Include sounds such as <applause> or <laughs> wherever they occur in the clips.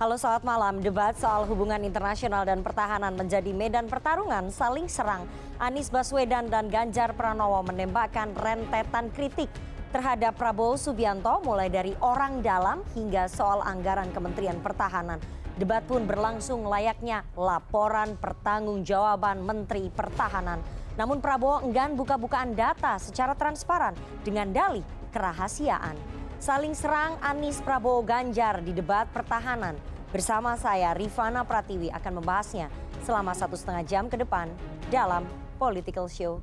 Halo selamat malam, debat soal hubungan internasional dan pertahanan menjadi medan pertarungan saling serang. Anies Baswedan dan Ganjar Pranowo menembakkan rentetan kritik terhadap Prabowo Subianto mulai dari orang dalam hingga soal anggaran Kementerian Pertahanan. Debat pun berlangsung layaknya laporan pertanggungjawaban Menteri Pertahanan. Namun Prabowo enggan buka-bukaan data secara transparan dengan dalih kerahasiaan. Saling serang Anies Prabowo Ganjar di debat pertahanan. Bersama saya Rifana Pratiwi akan membahasnya selama satu setengah jam ke depan dalam Political Show.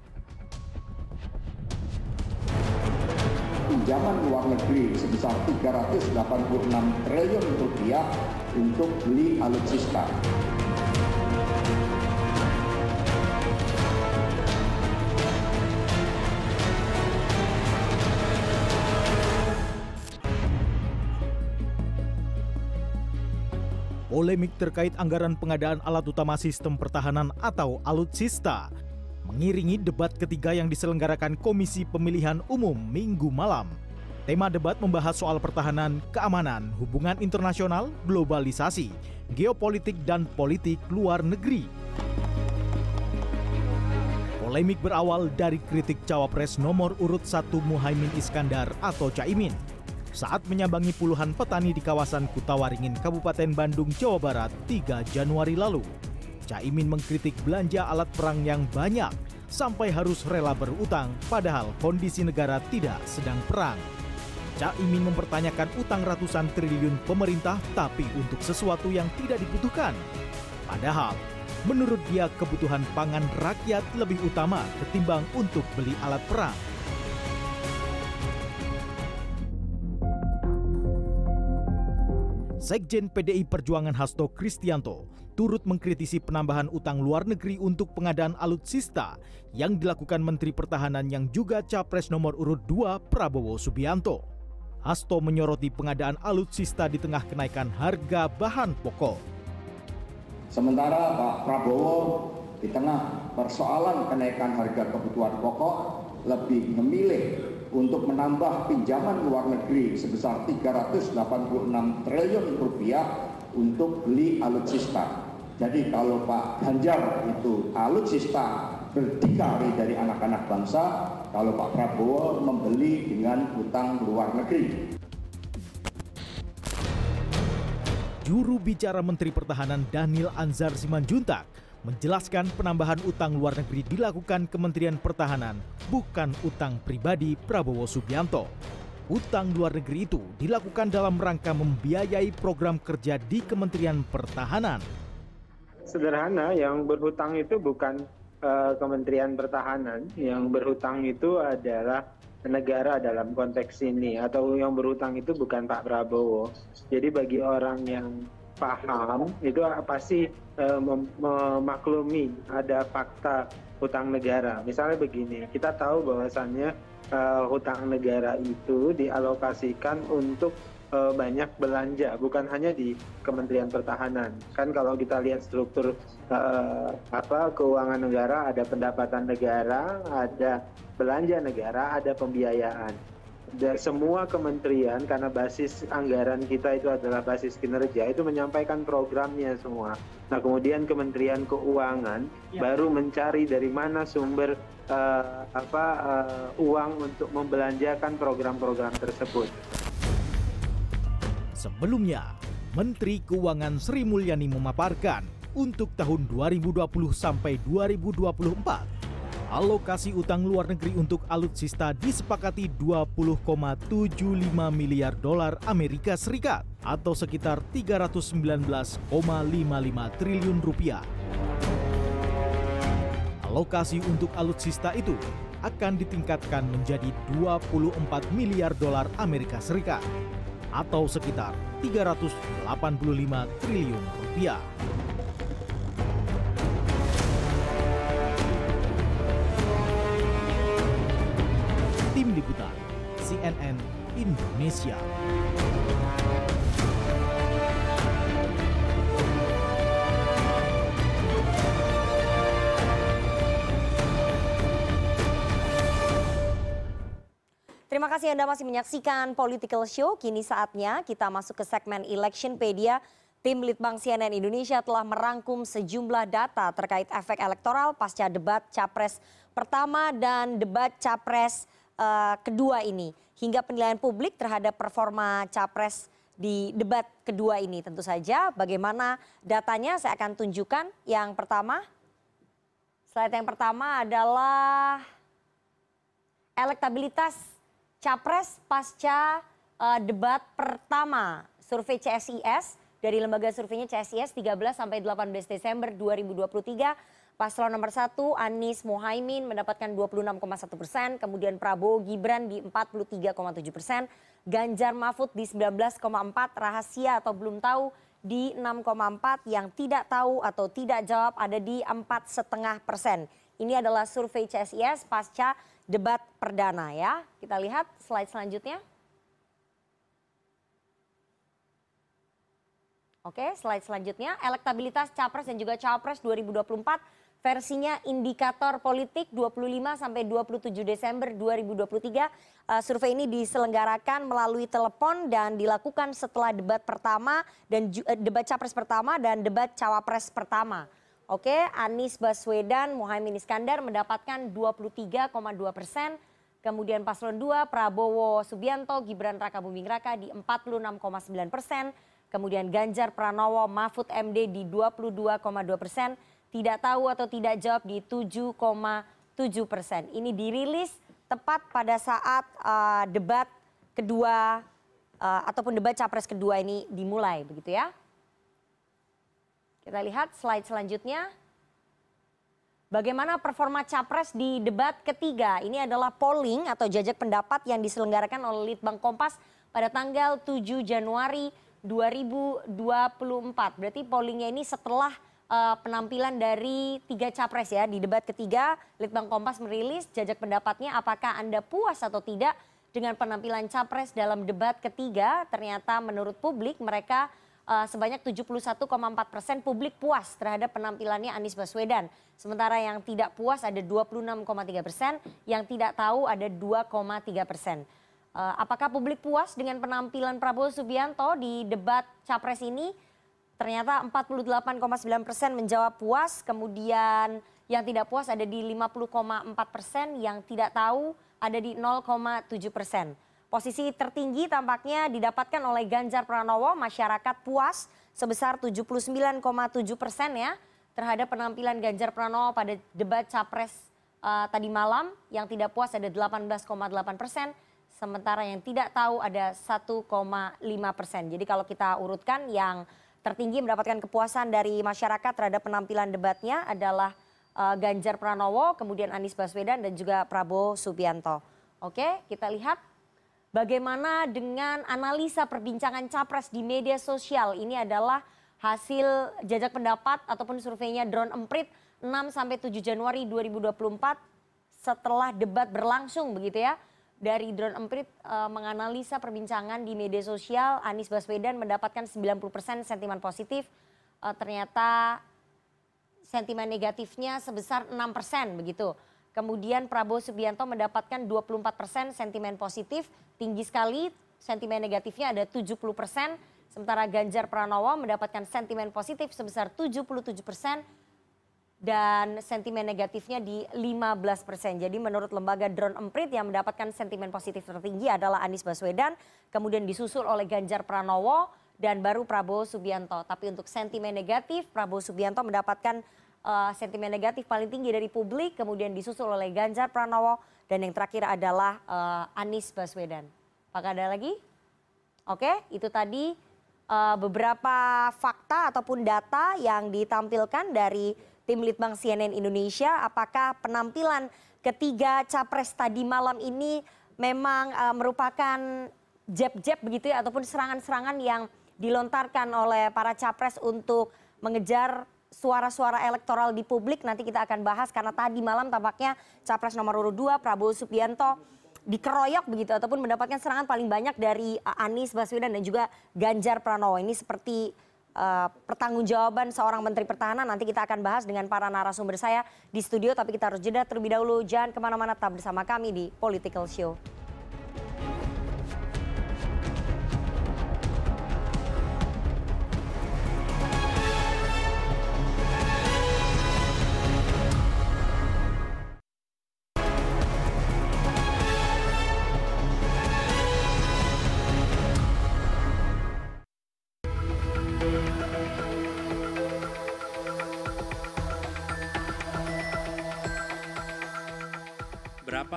pinjaman luar negeri sebesar 386 triliun rupiah untuk beli alutsista. Polemik terkait anggaran pengadaan alat utama sistem pertahanan atau alutsista mengiringi debat ketiga yang diselenggarakan Komisi Pemilihan Umum Minggu malam. Tema debat membahas soal pertahanan, keamanan, hubungan internasional, globalisasi, geopolitik, dan politik luar negeri. Polemik berawal dari kritik cawapres nomor urut 1 Muhaimin Iskandar atau Caimin saat menyambangi puluhan petani di kawasan Kutawaringin, Kabupaten Bandung, Jawa Barat 3 Januari lalu. Caimin mengkritik belanja alat perang yang banyak sampai harus rela berutang padahal kondisi negara tidak sedang perang. Caimin mempertanyakan utang ratusan triliun pemerintah tapi untuk sesuatu yang tidak dibutuhkan. Padahal menurut dia kebutuhan pangan rakyat lebih utama ketimbang untuk beli alat perang. Sekjen PDI Perjuangan Hasto Kristianto turut mengkritisi penambahan utang luar negeri untuk pengadaan alutsista yang dilakukan Menteri Pertahanan yang juga capres nomor urut 2 Prabowo Subianto. Hasto menyoroti pengadaan alutsista di tengah kenaikan harga bahan pokok. Sementara Pak Prabowo di tengah persoalan kenaikan harga kebutuhan pokok lebih memilih untuk menambah pinjaman luar negeri sebesar 386 triliun rupiah untuk beli alutsista. Jadi kalau Pak Ganjar itu alutsista berdikari dari anak-anak bangsa, kalau Pak Prabowo membeli dengan utang luar negeri. Juru bicara Menteri Pertahanan Daniel Anzar Simanjuntak menjelaskan penambahan utang luar negeri dilakukan Kementerian Pertahanan, bukan utang pribadi Prabowo Subianto. Utang luar negeri itu dilakukan dalam rangka membiayai program kerja di Kementerian Pertahanan sederhana yang berhutang itu bukan uh, Kementerian Pertahanan, yang berhutang itu adalah negara dalam konteks ini atau yang berhutang itu bukan Pak Prabowo. Jadi bagi orang yang paham itu pasti mem memaklumi ada fakta hutang negara. Misalnya begini, kita tahu bahwasannya uh, hutang negara itu dialokasikan untuk uh, banyak belanja, bukan hanya di Kementerian Pertahanan. Kan kalau kita lihat struktur apa keuangan negara, ada pendapatan negara, ada belanja negara, ada pembiayaan. Dan semua kementerian karena basis anggaran kita itu adalah basis kinerja itu menyampaikan programnya semua. Nah kemudian Kementerian Keuangan ya. baru mencari dari mana sumber uh, apa uh, uang untuk membelanjakan program-program tersebut. Sebelumnya, Menteri Keuangan Sri Mulyani memaparkan untuk tahun 2020 sampai 2024 alokasi utang luar negeri untuk alutsista disepakati 20,75 miliar dolar Amerika Serikat atau sekitar 319,55 triliun rupiah. Alokasi untuk alutsista itu akan ditingkatkan menjadi 24 miliar dolar Amerika Serikat atau sekitar 385 triliun rupiah. Indonesia. Terima kasih Anda masih menyaksikan Political Show. Kini saatnya kita masuk ke segmen Electionpedia Tim Litbang CNN Indonesia telah merangkum sejumlah data terkait efek elektoral pasca debat capres pertama dan debat capres kedua ini hingga penilaian publik terhadap performa capres di debat kedua ini. Tentu saja bagaimana datanya saya akan tunjukkan. Yang pertama slide yang pertama adalah elektabilitas capres pasca uh, debat pertama survei CSIS dari lembaga surveinya CSIS 13 sampai 18 Desember 2023 paslon nomor satu Anies Mohaimin mendapatkan 26,1 persen, kemudian Prabowo Gibran di 43,7 persen, Ganjar Mahfud di 19,4, rahasia atau belum tahu di 6,4, yang tidak tahu atau tidak jawab ada di 4,5 persen. Ini adalah survei CSIS pasca debat perdana ya. Kita lihat slide selanjutnya. Oke, slide selanjutnya elektabilitas capres dan juga cawapres 2024 versinya indikator politik 25 sampai 27 Desember 2023. Uh, survei ini diselenggarakan melalui telepon dan dilakukan setelah debat pertama dan uh, debat capres pertama dan debat cawapres pertama. Oke, Anies Baswedan, Muhaimin Iskandar mendapatkan 23,2 persen. Kemudian paslon 2 Prabowo Subianto, Gibran Raka Buming Raka di 46,9 persen kemudian Ganjar Pranowo Mahfud MD di 22,2 persen, tidak tahu atau tidak jawab di 7,7 persen. Ini dirilis tepat pada saat uh, debat kedua uh, ataupun debat capres kedua ini dimulai, begitu ya. Kita lihat slide selanjutnya. Bagaimana performa capres di debat ketiga? Ini adalah polling atau jajak pendapat yang diselenggarakan oleh Litbang Kompas pada tanggal 7 Januari 2024. Berarti pollingnya ini setelah uh, penampilan dari tiga capres ya di debat ketiga Litbang Kompas merilis jajak pendapatnya apakah Anda puas atau tidak dengan penampilan capres dalam debat ketiga ternyata menurut publik mereka uh, sebanyak 71,4 persen publik puas terhadap penampilannya Anies Baswedan. Sementara yang tidak puas ada 26,3 persen, yang tidak tahu ada 2,3 persen. Uh, apakah publik puas dengan penampilan Prabowo Subianto di debat capres ini? Ternyata 48,9 persen menjawab puas, kemudian yang tidak puas ada di 50,4 persen, yang tidak tahu ada di 0,7 persen. Posisi tertinggi tampaknya didapatkan oleh Ganjar Pranowo, masyarakat puas sebesar 79,7 persen ya terhadap penampilan Ganjar Pranowo pada debat capres uh, tadi malam. Yang tidak puas ada 18,8 persen, sementara yang tidak tahu ada 1,5 persen. Jadi kalau kita urutkan yang tertinggi mendapatkan kepuasan dari masyarakat terhadap penampilan debatnya adalah uh, Ganjar Pranowo, kemudian Anies Baswedan dan juga Prabowo Subianto. Oke, kita lihat bagaimana dengan analisa perbincangan capres di media sosial. Ini adalah hasil jajak pendapat ataupun surveinya Drone Emprit 6 sampai 7 Januari 2024 setelah debat berlangsung begitu ya dari drone emprit uh, menganalisa perbincangan di media sosial Anies Baswedan mendapatkan 90% sentimen positif. Uh, ternyata sentimen negatifnya sebesar 6% begitu. Kemudian Prabowo Subianto mendapatkan 24% sentimen positif, tinggi sekali sentimen negatifnya ada 70%, sementara Ganjar Pranowo mendapatkan sentimen positif sebesar 77%, dan sentimen negatifnya di 15 persen. Jadi menurut lembaga Drone Emprit yang mendapatkan sentimen positif tertinggi adalah Anies Baswedan, kemudian disusul oleh Ganjar Pranowo dan baru Prabowo Subianto. Tapi untuk sentimen negatif, Prabowo Subianto mendapatkan uh, sentimen negatif paling tinggi dari publik, kemudian disusul oleh Ganjar Pranowo dan yang terakhir adalah uh, Anies Baswedan. Apakah ada lagi? Oke, itu tadi uh, beberapa fakta ataupun data yang ditampilkan dari tim litbang cnn indonesia apakah penampilan ketiga capres tadi malam ini memang uh, merupakan jab-jab begitu ya ataupun serangan-serangan yang dilontarkan oleh para capres untuk mengejar suara-suara elektoral di publik? Nanti kita akan bahas karena tadi malam tampaknya capres nomor urut 2 Prabowo Subianto dikeroyok begitu ataupun mendapatkan serangan paling banyak dari uh, Anies Baswedan dan juga Ganjar Pranowo. Ini seperti uh, pertanggungjawaban seorang menteri pertahanan nanti kita akan bahas dengan para narasumber saya di studio tapi kita harus jeda terlebih dahulu jangan ke mana-mana tetap bersama kami di Political Show.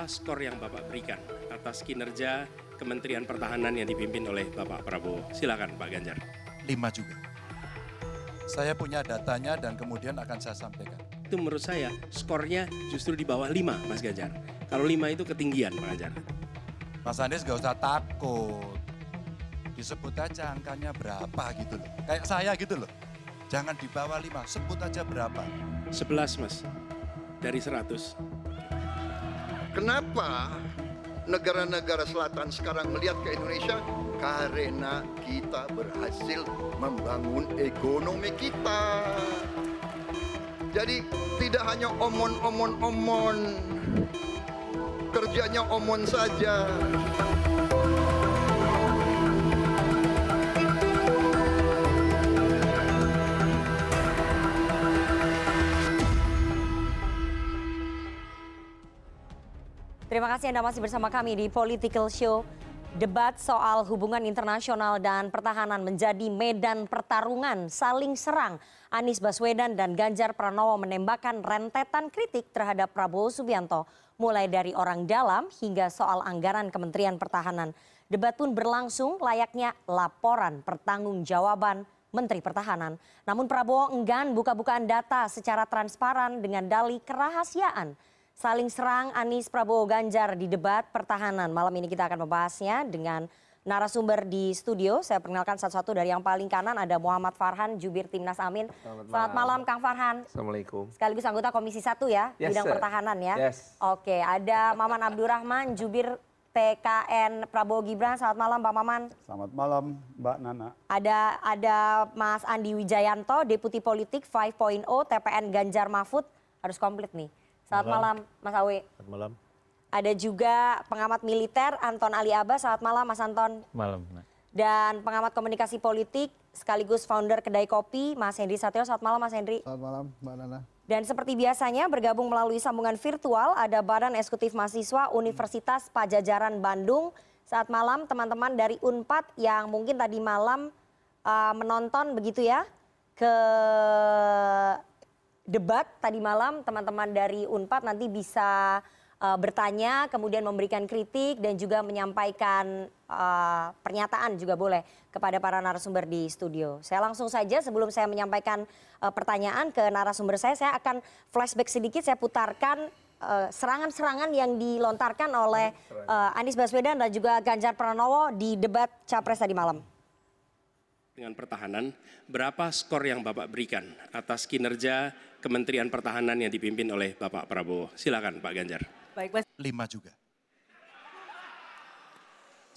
Berapa skor yang Bapak berikan atas kinerja Kementerian Pertahanan yang dipimpin oleh Bapak Prabowo? Silakan Pak Ganjar. Lima juga. Saya punya datanya dan kemudian akan saya sampaikan. Itu menurut saya skornya justru di bawah lima Mas Ganjar. Kalau lima itu ketinggian Pak Ganjar. Mas Anies gak usah takut. Disebut aja angkanya berapa gitu loh. Kayak saya gitu loh. Jangan di bawah lima, sebut aja berapa. 11 Mas, dari 100. Kenapa negara-negara selatan sekarang melihat ke Indonesia? Karena kita berhasil membangun ekonomi kita. Jadi tidak hanya omon-omon-omon, kerjanya omon saja. Terima kasih Anda masih bersama kami di Political Show. Debat soal hubungan internasional dan pertahanan menjadi medan pertarungan saling serang. Anies Baswedan dan Ganjar Pranowo menembakkan rentetan kritik terhadap Prabowo Subianto, mulai dari orang dalam hingga soal anggaran Kementerian Pertahanan. Debat pun berlangsung layaknya laporan pertanggungjawaban Menteri Pertahanan. Namun Prabowo enggan buka-bukaan data secara transparan dengan dalih kerahasiaan. Saling serang Anies Prabowo Ganjar di debat pertahanan. Malam ini kita akan membahasnya dengan narasumber di studio. Saya perkenalkan satu-satu dari yang paling kanan ada Muhammad Farhan, jubir Timnas Amin. Selamat, Selamat malam. Kang Farhan. Assalamualaikum. Sekaligus anggota Komisi 1 ya, yes, bidang sir. pertahanan ya. Yes. Oke, ada Maman Abdurrahman, jubir TKN Prabowo Gibran. Selamat malam Pak Maman. Selamat malam Mbak Nana. Ada ada Mas Andi Wijayanto, Deputi Politik 5.0 TPN Ganjar Mahfud. Harus komplit nih. Selamat malam, malam Mas Awi. Selamat malam. Ada juga pengamat militer Anton Ali Abbas. Selamat malam Mas Anton. Malam. Dan pengamat komunikasi politik sekaligus founder Kedai Kopi Mas Hendri Satrio. Selamat malam Mas Hendri. Selamat malam Mbak Nana. Dan seperti biasanya bergabung melalui sambungan virtual ada Badan Eksekutif Mahasiswa Universitas Pajajaran Bandung. Saat malam teman-teman dari Unpad yang mungkin tadi malam uh, menonton begitu ya ke debat tadi malam teman-teman dari Unpad nanti bisa uh, bertanya kemudian memberikan kritik dan juga menyampaikan uh, pernyataan juga boleh kepada para narasumber di studio. Saya langsung saja sebelum saya menyampaikan uh, pertanyaan ke narasumber saya saya akan flashback sedikit saya putarkan serangan-serangan uh, yang dilontarkan oleh uh, Anies Baswedan dan juga Ganjar Pranowo di debat Capres tadi malam. Dengan pertahanan, berapa skor yang Bapak berikan atas kinerja Kementerian Pertahanan yang dipimpin oleh Bapak Prabowo? Silakan Pak Ganjar. Baik, Mas. Lima juga.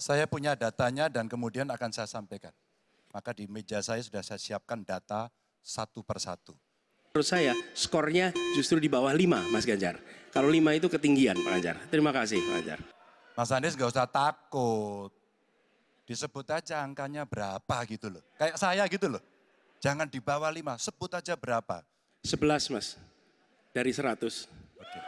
Saya punya datanya dan kemudian akan saya sampaikan. Maka di meja saya sudah saya siapkan data satu persatu. Menurut saya skornya justru di bawah lima Mas Ganjar. Kalau lima itu ketinggian Pak Ganjar. Terima kasih Pak Ganjar. Mas Anies gak usah takut. Disebut aja angkanya berapa gitu loh. Kayak saya gitu loh. Jangan di bawah lima, sebut aja berapa. 11 Mas, dari 100. Oke.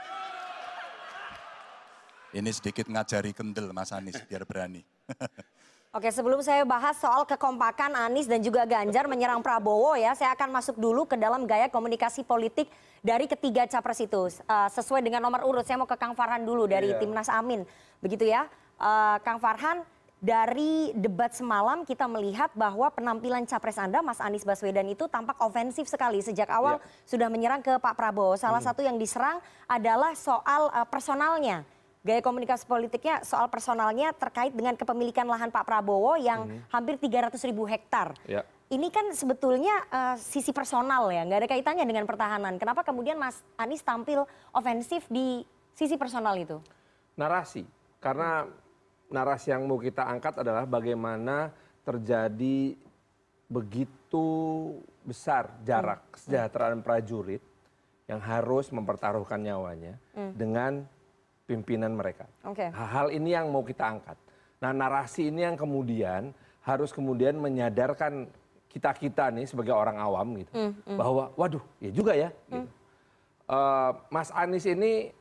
Ini sedikit ngajari kendel Mas Anies biar berani. <laughs> Oke sebelum saya bahas soal kekompakan Anies dan juga Ganjar menyerang Prabowo ya, saya akan masuk dulu ke dalam gaya komunikasi politik dari ketiga capres itu. Uh, sesuai dengan nomor urut, saya mau ke Kang Farhan dulu dari yeah. Timnas Amin. Begitu ya, uh, Kang Farhan dari debat semalam kita melihat bahwa penampilan capres Anda Mas Anies Baswedan itu tampak ofensif sekali sejak awal yeah. sudah menyerang ke Pak Prabowo. Salah hmm. satu yang diserang adalah soal uh, personalnya gaya komunikasi politiknya soal personalnya terkait dengan kepemilikan lahan Pak Prabowo yang hmm. hampir 300 ribu hektar. Ya. Ini kan sebetulnya uh, sisi personal ya, nggak ada kaitannya dengan pertahanan. Kenapa kemudian Mas Anies tampil ofensif di sisi personal itu? Narasi, karena narasi yang mau kita angkat adalah bagaimana terjadi begitu besar jarak hmm. kesejahteraan prajurit yang harus mempertaruhkan nyawanya hmm. dengan pimpinan mereka. Okay. Hal ini yang mau kita angkat. Nah narasi ini yang kemudian harus kemudian menyadarkan kita kita nih sebagai orang awam gitu mm, mm. bahwa waduh ya juga ya. Mm. Gitu. Uh, Mas Anies ini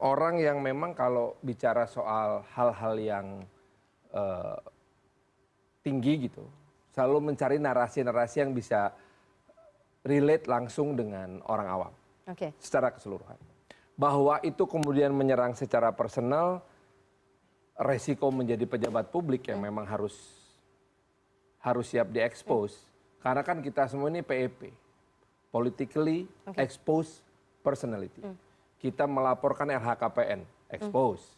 orang yang memang kalau bicara soal hal-hal yang uh, tinggi gitu selalu mencari narasi-narasi yang bisa relate langsung dengan orang awam okay. secara keseluruhan bahwa itu kemudian menyerang secara personal, resiko menjadi pejabat publik yang memang harus harus siap diekspos. Karena kan kita semua ini PEP, politically exposed personality. Kita melaporkan LHKPN, expose.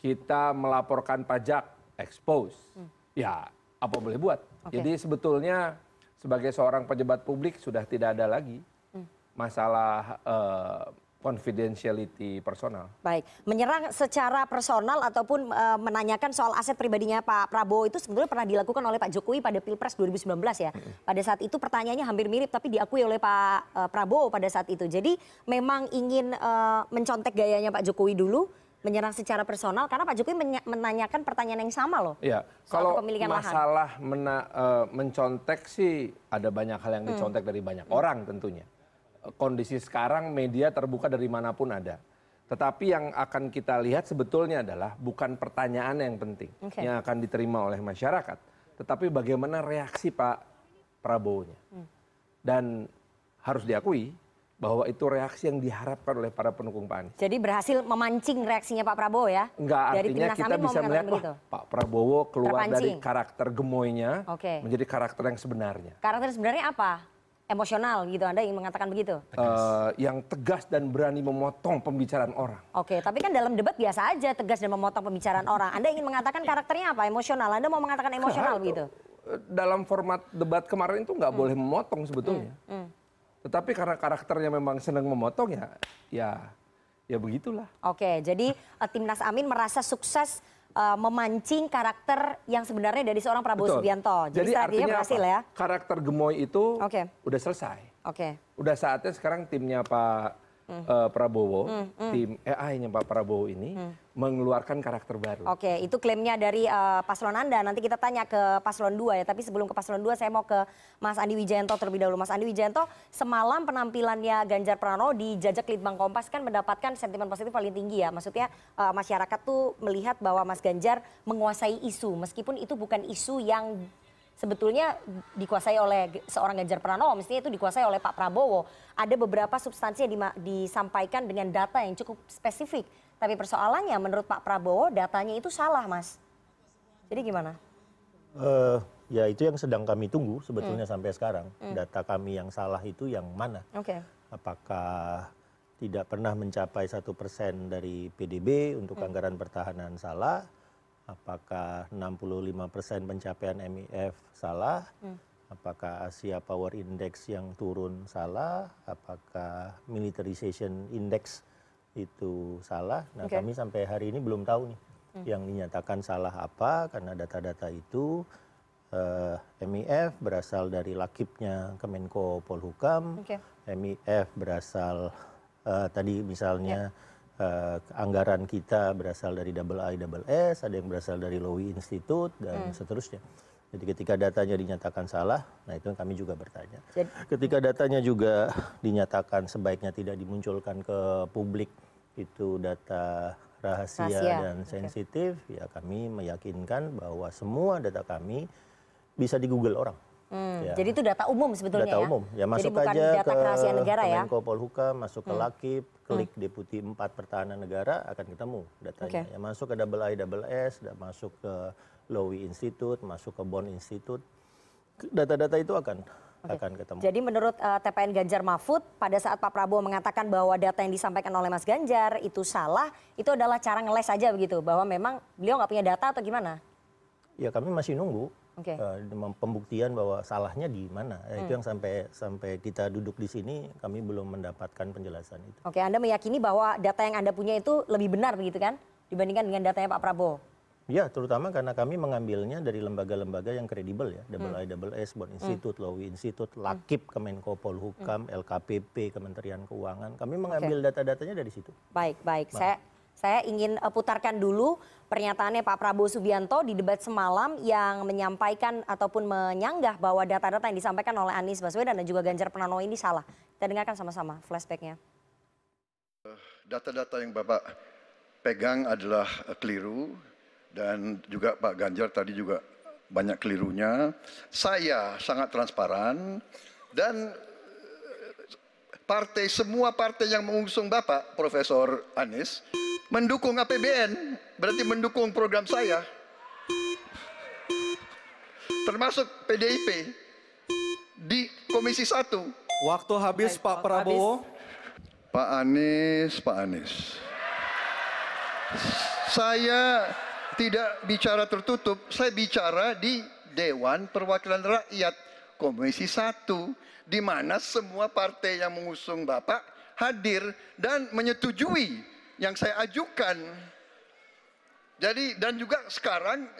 Kita melaporkan pajak, expose. Ya, apa boleh buat. Jadi sebetulnya sebagai seorang pejabat publik sudah tidak ada lagi masalah eh, confidentiality personal. Baik, menyerang secara personal ataupun eh, menanyakan soal aset pribadinya Pak Prabowo itu sebetulnya pernah dilakukan oleh Pak Jokowi pada Pilpres 2019 ya. Pada saat itu pertanyaannya hampir mirip tapi diakui oleh Pak eh, Prabowo pada saat itu. Jadi memang ingin eh, mencontek gayanya Pak Jokowi dulu, menyerang secara personal karena Pak Jokowi menanyakan pertanyaan yang sama loh. Iya, kalau masalah mena- eh, mencontek sih ada banyak hal yang Hmm. dicontek dari banyak orang tentunya. Kondisi sekarang media terbuka dari mana pun ada. Tetapi yang akan kita lihat sebetulnya adalah bukan pertanyaan yang penting Oke. yang akan diterima oleh masyarakat, tetapi bagaimana reaksi Pak Prabowo-nya. Hmm. Dan harus diakui bahwa itu reaksi yang diharapkan oleh para pendukung Pak Anies. Jadi berhasil memancing reaksinya Pak Prabowo ya. Enggak, Dari artinya kita bisa melihat begitu. wah, Pak Prabowo keluar dari Terpancing. karakter gemoynya Oke. menjadi karakter yang sebenarnya. Karakter sebenarnya apa? Emosional gitu. Anda ingin mengatakan begitu? Eh, yang tegas dan berani memotong pembicaraan orang. Oke, tapi kan dalam debat biasa aja tegas dan memotong pembicaraan orang. Anda ingin mengatakan karakternya apa? Emosional. Anda mau mengatakan emosional begitu? Eh, Dalam format debat kemarin itu nggak boleh memotong sebetulnya. Hmm. Tetapi karena karakternya memang senang memotong ya, ya, ya begitulah. Oke, jadi eh, Timnas Amin merasa sukses memancing karakter yang sebenarnya dari seorang Prabowo Betul. Subianto. Jadi, strateginya artinya berhasil apa? ya. Karakter gemoy itu Oke. udah selesai. Oke. Udah saatnya sekarang timnya Pak Hmm. eh, Prabowo, tim AI-nya Pak Prabowo ini mengeluarkan karakter baru. Oke, itu klaimnya dari eh, paslon Anda. Nanti kita tanya ke paslon 2 ya. Tapi sebelum ke paslon 2 saya mau ke Mas Andi Wijayanto terlebih dahulu. Mas Andi Wijayanto, semalam penampilannya Ganjar Pranowo di Jajak Litbang Kompas kan mendapatkan sentimen positif paling tinggi ya. Maksudnya eh, masyarakat tuh melihat bahwa Mas Ganjar menguasai isu. Meskipun itu bukan isu yang sebetulnya dikuasai oleh seorang Ganjar Pranowo, mestinya itu dikuasai oleh Pak Prabowo. Ada beberapa substansi yang disampaikan dengan data yang cukup spesifik. Tapi persoalannya menurut Pak Prabowo datanya itu salah, Mas. Jadi gimana? Eh, ya itu yang sedang kami tunggu sebetulnya sampai sekarang. Data kami yang salah itu yang mana? Oke. Apakah tidak pernah mencapai satu persen dari PDB untuk anggaran pertahanan salah? Apakah 65 persen pencapaian MIF salah? Apakah Asia Power Index yang turun salah? Apakah Militarization Index itu salah? Nah kami sampai hari ini belum tahu nih yang dinyatakan salah apa karena data-data itu eh, MIF berasal dari lakipnya Kemenko Polhukam, Oke. MIF berasal eh, tadi misalnya eh, anggaran kita berasal dari double I double S, ada yang berasal dari Lowy Institute dan seterusnya. Jadi ketika datanya dinyatakan salah, nah itu yang kami juga bertanya. Jadi- Ketika datanya juga dinyatakan sebaiknya tidak dimunculkan ke publik, itu data rahasia, Rahasia, dan sensitif, ya kami meyakinkan bahwa semua data kami bisa di Google orang. Hmm, Ya. Jadi itu data umum sebetulnya Data ya. umum. Ya masuk Jadi aja data ke negara ya. Kemenko Polhukam, masuk ke Lakip, klik Deputi 4 Pertahanan Negara akan ketemu datanya. Oke. Ya masuk ke double I double S, dan masuk ke Lowy Institute, masuk ke Bond Institute. Data-data itu akan akan ketemu. Jadi menurut eh, TPN Ganjar Mahfud pada saat Pak Prabowo mengatakan bahwa data yang disampaikan oleh Mas Ganjar itu salah, itu adalah cara ngeles saja begitu bahwa memang beliau nggak punya data atau gimana? Ya kami masih nunggu Oke. eh, mem- pembuktian bahwa salahnya di mana. Ya, Hmm. Itu yang sampai sampai kita duduk di sini kami belum mendapatkan penjelasan itu. Oke, Anda meyakini bahwa data yang Anda punya itu lebih benar begitu kan dibandingkan dengan datanya Pak Prabowo? Ya, terutama karena kami mengambilnya dari lembaga-lembaga yang kredibel ya, Double Hmm. I Double S, Bond Institute, Lowy Institute, Lakip, Kemenko Polhukam, Hmm. LKPP, Kementerian Keuangan. Kami mengambil data-datanya dari situ. Baik, baik. Saya saya ingin eh, putarkan dulu pernyataannya Pak Prabowo Subianto di debat semalam yang menyampaikan ataupun menyanggah bahwa data-data yang disampaikan oleh Anies Baswedan dan juga Ganjar Pranowo ini salah. Kita dengarkan sama-sama flashbacknya. Data-data yang Bapak pegang adalah eh, keliru dan juga Pak Ganjar tadi juga banyak kelirunya. Saya sangat transparan dan eh, partai semua partai yang mengusung Bapak Profesor Anies mendukung APBN, berarti mendukung program saya. Termasuk PDIP di Komisi 1. Waktu habis Pak Prabowo. Pak Anies, Pak Anies. Saya tidak bicara tertutup, saya bicara di Dewan Perwakilan Rakyat Komisi 1 di mana semua partai yang mengusung Bapak hadir dan menyetujui yang saya ajukan. Jadi dan juga sekarang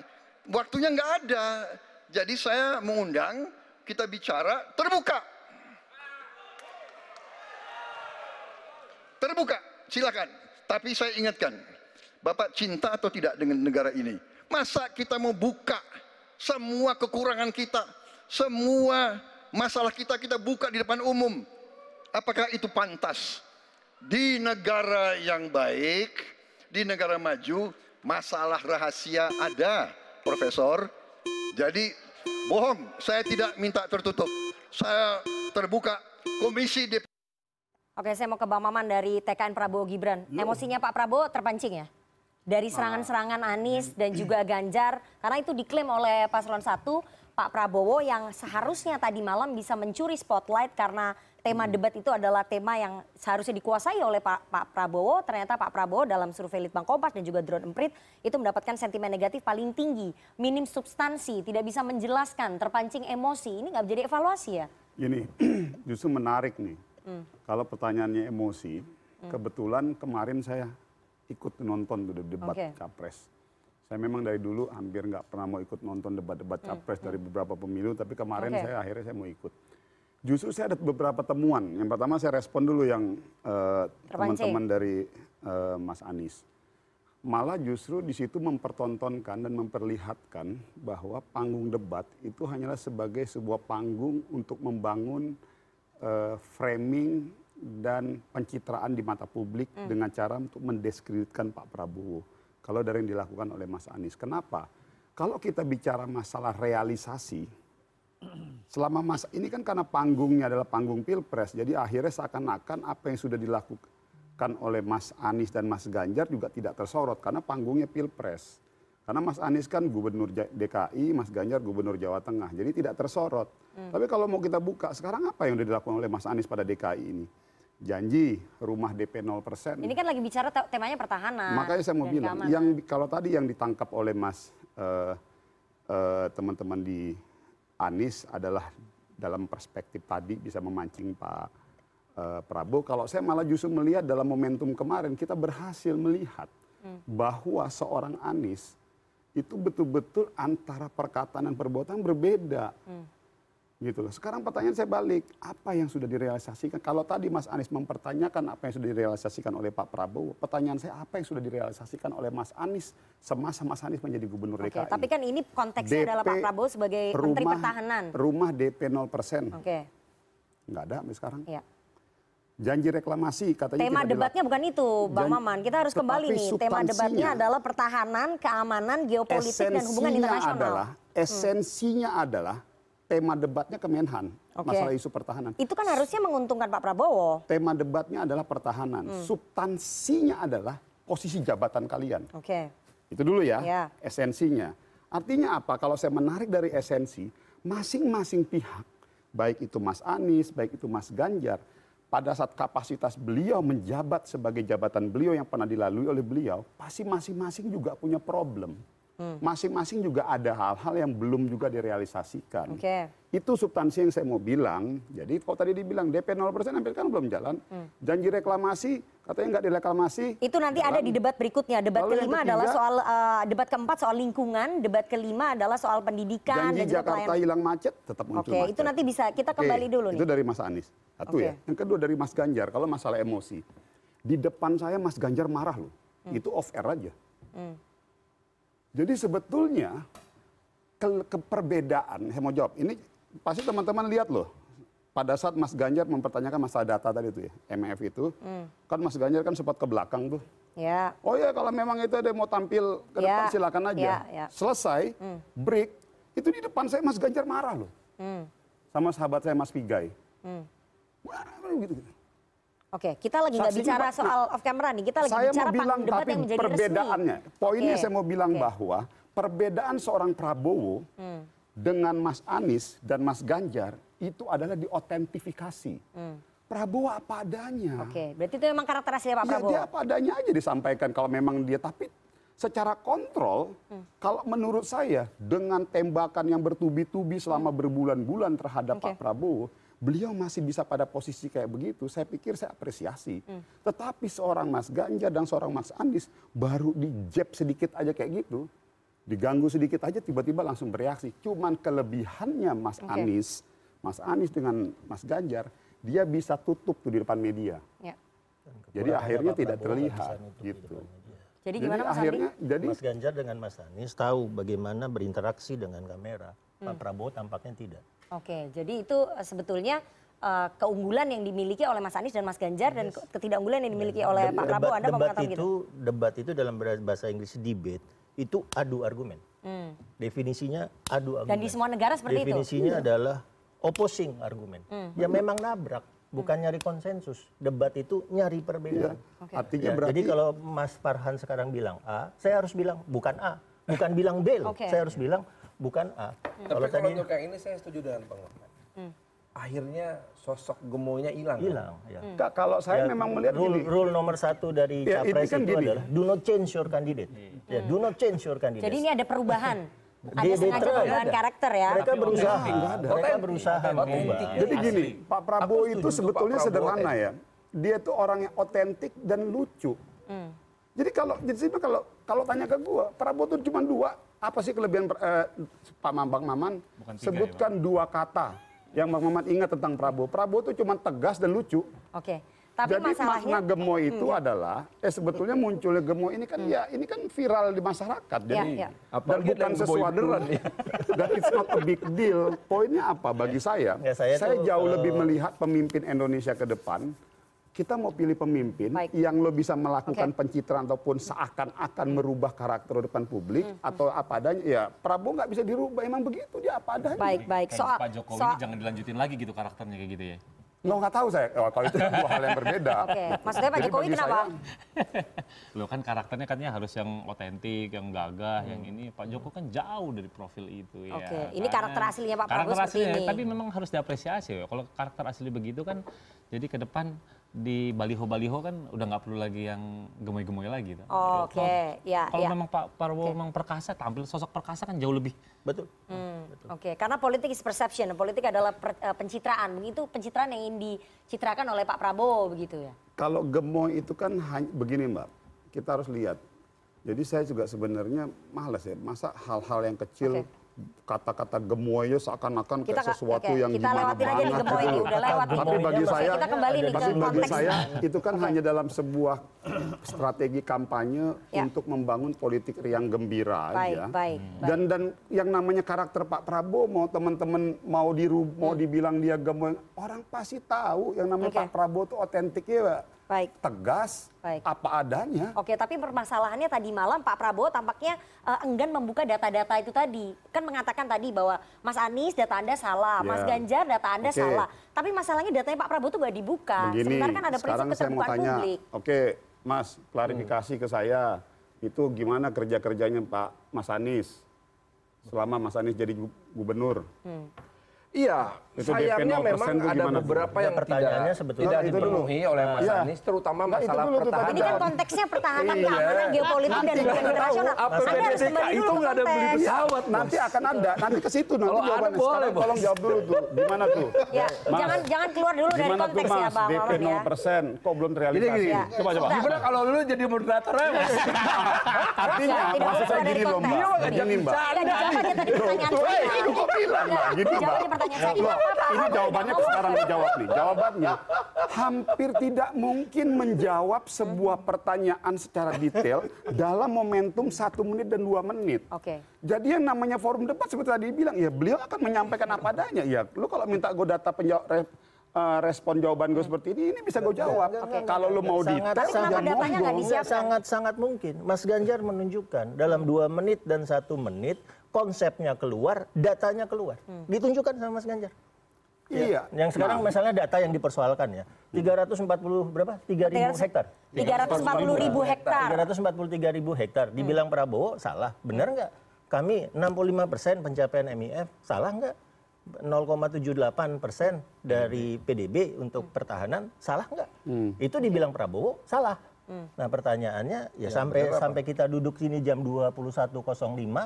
waktunya nggak ada. Jadi saya mengundang kita bicara terbuka. Terbuka, silakan. Tapi saya ingatkan, Bapak cinta atau tidak dengan negara ini? Masa kita mau buka semua kekurangan kita, semua masalah kita kita buka di depan umum? Apakah itu pantas? Di negara yang baik, di negara maju, masalah rahasia ada, Profesor. Jadi bohong, saya tidak minta tertutup. Saya terbuka Komisi DP Oke, saya mau ke Bang Maman dari TKN Prabowo Gibran. Emosinya Pak Prabowo terpancing ya? Dari serangan-serangan Anies dan juga Ganjar, karena itu diklaim oleh paslon 1, Pak Prabowo yang seharusnya tadi malam bisa mencuri spotlight karena tema debat itu adalah tema yang seharusnya dikuasai oleh Pak, Pak Prabowo. Ternyata Pak Prabowo dalam survei Litbang Kompas dan juga Drone Emprit itu mendapatkan sentimen negatif paling tinggi. Minim substansi, tidak bisa menjelaskan, terpancing emosi. Ini nggak menjadi evaluasi ya? Gini, <clears throat> justru menarik nih. Kalau pertanyaannya emosi, kebetulan kemarin saya ikut nonton tuh debat Oke. capres. Saya memang dari dulu hampir nggak pernah mau ikut nonton debat-debat capres dari beberapa pemilu, tapi kemarin Oke. saya akhirnya saya mau ikut. Justru saya ada beberapa temuan. Yang pertama saya respon dulu yang Terpancing. teman-teman dari eh, Mas Anies. Malah justru di situ mempertontonkan dan memperlihatkan bahwa panggung debat itu hanyalah sebagai sebuah panggung untuk membangun eh, framing dan pencitraan di mata publik dengan cara untuk mendiskreditkan Pak Prabowo. Kalau dari yang dilakukan oleh Mas Anies. Kenapa? Kalau kita bicara masalah realisasi, <clears throat> selama masa ini kan karena panggungnya adalah panggung pilpres, jadi akhirnya seakan-akan apa yang sudah dilakukan oleh Mas Anies dan Mas Ganjar juga tidak tersorot karena panggungnya pilpres. Karena Mas Anies kan gubernur DKI, Mas Ganjar gubernur Jawa Tengah, jadi tidak tersorot. Tapi kalau mau kita buka, sekarang apa yang sudah dilakukan oleh Mas Anies pada DKI ini? Janji rumah DP 0%. Ini kan lagi bicara te- temanya pertahanan. Makanya saya mau bilang, keamanan. yang kalau tadi yang ditangkap oleh Mas eh, eh, teman-teman di Anies adalah dalam perspektif tadi bisa memancing Pak eh, Prabowo. Kalau saya malah justru melihat dalam momentum kemarin kita berhasil melihat bahwa seorang Anies itu betul-betul antara perkataan dan perbuatan berbeda gitu loh. Sekarang pertanyaan saya balik, apa yang sudah direalisasikan? Kalau tadi Mas Anies mempertanyakan apa yang sudah direalisasikan oleh Pak Prabowo, pertanyaan saya apa yang sudah direalisasikan oleh Mas Anies semasa Mas Anies menjadi gubernur Oke, DKI? tapi kan ini konteksnya adalah Pak DP Prabowo sebagai Menteri rumah- Pertahanan. Rumah DP 0%. Oke, Nggak ada sampai sekarang. ya. Janji reklamasi katanya Tema debatnya bukan itu, Bang Jan- Maman. Kita harus kembali nih. Tema debatnya adalah pertahanan, keamanan, geopolitik dan hubungan internasional. adalah esensinya adalah tema debatnya Kemenhan, Oke. masalah isu pertahanan. Itu kan harusnya menguntungkan Pak Prabowo. Tema debatnya adalah pertahanan. Hmm. Substansinya adalah posisi jabatan kalian. Oke. Itu dulu ya, Ya. esensinya. Artinya apa? Kalau saya menarik dari esensi, masing-masing pihak, baik itu Mas Anies, baik itu Mas Ganjar, pada saat kapasitas beliau menjabat sebagai jabatan beliau yang pernah dilalui oleh beliau, pasti masing-masing juga punya problem. Hmm. Masing-masing juga ada hal-hal yang belum juga direalisasikan. Oke. Itu substansi yang saya mau bilang. Jadi kalau tadi dibilang DP 0% sampai sekarang belum jalan. Hmm. Janji reklamasi, katanya nggak direklamasi. Itu nanti ada di debat berikutnya. Debat Lalu kelima ketiga- adalah soal eh, debat keempat soal lingkungan, debat kelima adalah soal pendidikan Janji dan juga Jakarta pelayanan. hilang macet tetap muncul Oke, macet. itu nanti bisa kita kembali dulu nih. Itu dari Mas Anies. Satu Oke. ya. Yang kedua dari Mas Ganjar, kalau masalah emosi. Di depan saya Mas Ganjar marah loh. Itu off air aja. Hmm. Jadi sebetulnya ke, keperbedaan, saya mau jawab. Ini pasti teman-teman lihat loh. Pada saat Mas Ganjar mempertanyakan masalah data tadi itu ya, MF itu, Hmm. kan Mas Ganjar kan sempat ke belakang tuh. Ya. Oh ya kalau memang itu ada mau tampil ke depan Ya, silakan aja. ya, ya. Selesai, Hmm. break, itu di depan saya Mas Ganjar marah loh. Hmm. Sama sahabat saya Mas Pigai. Hmm. Wah, gitu. Oke, kita lagi nggak bicara soal off camera nih. Kita lagi saya bicara mau bilang debat tapi yang menjadi perbedaannya, resmi. poinnya Oke. saya mau bilang Oke. bahwa perbedaan seorang Prabowo Hmm. dengan Mas Anies dan Mas Ganjar itu adalah diotentifikasi. Hmm. Prabowo apa adanya. Oke, berarti itu memang karakter aslinya Pak Ya Prabowo. dia apa adanya aja disampaikan kalau memang dia tapi secara kontrol Hmm. kalau menurut saya dengan tembakan yang bertubi-tubi selama berbulan-bulan terhadap Oke. Pak Prabowo beliau masih bisa pada posisi kayak begitu saya pikir saya apresiasi Hmm. tetapi seorang Mas Ganjar dan seorang Mas Anies baru di jab sedikit aja kayak gitu diganggu sedikit aja tiba-tiba langsung bereaksi cuman kelebihannya Mas Oke. Anies Mas Anies dengan Mas Ganjar dia bisa tutup tuh di depan media Ya. jadi akhirnya tidak Prabowo terlihat gitu. Jadi Jadi gimana Mas akhirnya Andi? jadi Mas Ganjar dengan Mas Anies tahu bagaimana berinteraksi dengan kamera. Pak Prabowo tampaknya tidak. Oke, jadi itu eh, sebetulnya eh, keunggulan yang dimiliki oleh Mas Anies dan Mas Ganjar dan ke- ketidakunggulan yang dimiliki oleh Pak Prabowo. Anda mau debat mengatakan itu, gitu? debat itu dalam bahasa Inggris debate itu adu argumen. Hmm. Definisinya adu argumen. Dan di semua negara seperti itu. Hmm. Definisinya adalah opposing argumen. Ya memang nabrak, bukan nyari konsensus. Debat itu nyari perbedaan. Oke. artinya Ya, berarti Jadi kalau Mas Farhan sekarang bilang A, saya harus bilang bukan A, bukan bilang B loh. Oke. Saya harus bilang bukan A. Tapi Kalau kalau tadi untuk yang ini saya setuju dengan Bang. Hmm. Akhirnya sosok gemoynya hilang. hilang. Ya. Hmm. Ka- kalau saya Ya, memang melihat rule, gini, rule nomor satu dari Ya, itu capres kan itu gini. adalah do not change your candidate. Ya, do not change your candidate. Jadi ini ada perubahan. ada dia sengaja perubahan karakter ya. mereka berusaha, nggak ada. mereka berusaha merubah. jadi gini, Pak Prabowo itu sebetulnya sederhana ya. Dia itu orang yang otentik dan lucu. Hmm. Jadi kalau jadi kalau kalau tanya ke gua, Prabowo itu cuma dua. Apa sih kelebihan eh, Pak Mambang Maman? Bukan tiga ya, Sebutkan dua kata yang Bang Maman ingat tentang Prabowo. Prabowo itu cuma tegas dan lucu. Oke. Tapi Jadi masalahnya makna gemoy itu Hmm, ya. adalah eh sebetulnya munculnya gemoy ini kan ya ini kan viral di masyarakat. Jadi ya. dan Apalagi ada bukan sesuatu ya. <laughs> dan it's not a big deal. Poinnya apa bagi saya? Ya, saya tuh, jauh eh, lebih melihat pemimpin Indonesia ke depan. Kita mau pilih pemimpin Baik. yang lo bisa melakukan pencitraan ataupun seakan-akan merubah karakter di depan publik atau apa adanya. Ya Prabowo nggak bisa dirubah, emang begitu dia apa adanya. baik baik soal Pak Jokowi soal- ini jangan dilanjutin lagi gitu karakternya kayak gitu ya. Nggak nggak tahu saya. Oh, kalau itu dua hal yang berbeda. <laughs> Oke, maksudnya Pak Jokowi kenapa? saya- <laughs> Lo kan karakternya katanya harus yang otentik, yang gagah, yang ini Pak Jokowi kan jauh dari profil itu ya. Oke, ini kan? karakter aslinya Pak Prabowo Karakter seperti aslinya, ini. Tapi memang harus diapresiasi ya. Kalau karakter asli begitu kan jadi ke depan di baliho-baliho kan udah nggak perlu lagi yang gemoy-gemoy lagi. tuh. Oke, ya Kalau ya. memang Pak Prabowo memang perkasa, tampil sosok perkasa kan jauh lebih Betul. Hmm, Oke, karena politik is perception. Politik adalah per- eh, pencitraan. Begitu pencitraan yang ingin dicitrakan oleh Pak Prabowo begitu ya. Kalau gemoy itu kan hanya begini mbak, kita harus lihat. Jadi saya juga sebenarnya males ya, masa hal-hal yang kecil Oke. Kata-kata gemoy ya seakan-akan kayak ka- sesuatu oke, yang kita gimana lewatin aja nih banget gemoy gitu udah lewat. Tapi bagi saya, kita kembali nih ke bagi konteks. saya <laughs> itu kan hanya dalam sebuah strategi kampanye Ya. untuk membangun politik riang gembira Baik, aja. baik, Dan dan yang namanya karakter Pak Prabowo mau teman-teman mau diru mau dibilang dia gemoy, orang pasti tahu yang namanya Oke. Pak Prabowo itu otentik ya, Baik. tegas, Baik. apa adanya. Oke, tapi permasalahannya tadi malam Pak Prabowo tampaknya eh, enggan membuka data-data itu tadi. Kan mengatakan tadi bahwa Mas Anies data Anda salah, Mas Ya. Ganjar data Anda Oke. salah. Tapi masalahnya datanya Pak Prabowo itu nggak dibuka. Begini, Sementara kan ada prinsip sekarang saya mau keterbukaan tanya, publik. oke Mas, klarifikasi ke saya, itu gimana kerja-kerjanya Pak Mas Anies selama Mas Anies jadi gu- gubernur? Iya, Itu sayangnya DP 0% memang ada beberapa Ya, yang pertanyaannya tidak, sebetulnya tidak itu dipenuhi oleh Mas Iya. Anies, terutama Nah, itu masalah dulu tadi. pertahanan. Ini kan konteksnya pertahanan, Iya. keamanan, geopolitik dan tahu internasional. APBD Anda harus kembali DKI dulu itu ke nggak ada beli pesawat. Nanti akan ada, nanti ke situ nanti Kalau ada jawabannya. boleh, Sekarang Bos. tolong jawab dulu tuh, gimana tuh? Ya, Mas, jangan jangan keluar dulu dari Gimana tuh konteks ya DP Maman ya. 0%, kok belum terrealisasi? gini. Ya, Coba, coba. Gimana kalau lu jadi moderator ya? Mas? <laughs> Artinya, Ya, maksud saya gini loh Mbak, gini Mbak. Ya, dijawab aja tadi pertanyaan saya. eh, itu kok bilang, Mbak. Ya, Gini, Mbak. aja pertanyaan saya. Ini jawabannya sekarang dijawab nih. Jawabannya hampir tidak mungkin menjawab sebuah pertanyaan secara detail dalam momentum satu menit dan dua menit. Oke. Jadi yang namanya forum debat seperti tadi bilang, ya beliau akan menyampaikan apa adanya. Ya, lu kalau minta gue data penjawab respon jawaban gue seperti ini, ini bisa gue jawab. Kalau lu mau Sangat- detail, monggo. disiapkan? Sangat sangat mungkin. Mas Ganjar menunjukkan dalam dua menit dan satu menit konsepnya keluar, datanya keluar, Hmm. ditunjukkan sama Mas Ganjar. Iya. Yang sekarang misalnya data yang dipersoalkan ya. 340 berapa? 3000 hektar. 340 ribu hektar. 343 ribu hektar. Dibilang Prabowo salah. Benar nggak? Kami 65 persen pencapaian MIF. Salah nggak? 0,78 persen dari PDB untuk pertahanan. Salah nggak? Itu dibilang Prabowo salah. Nah pertanyaannya ya, sampai sampai kita duduk sini jam 21.05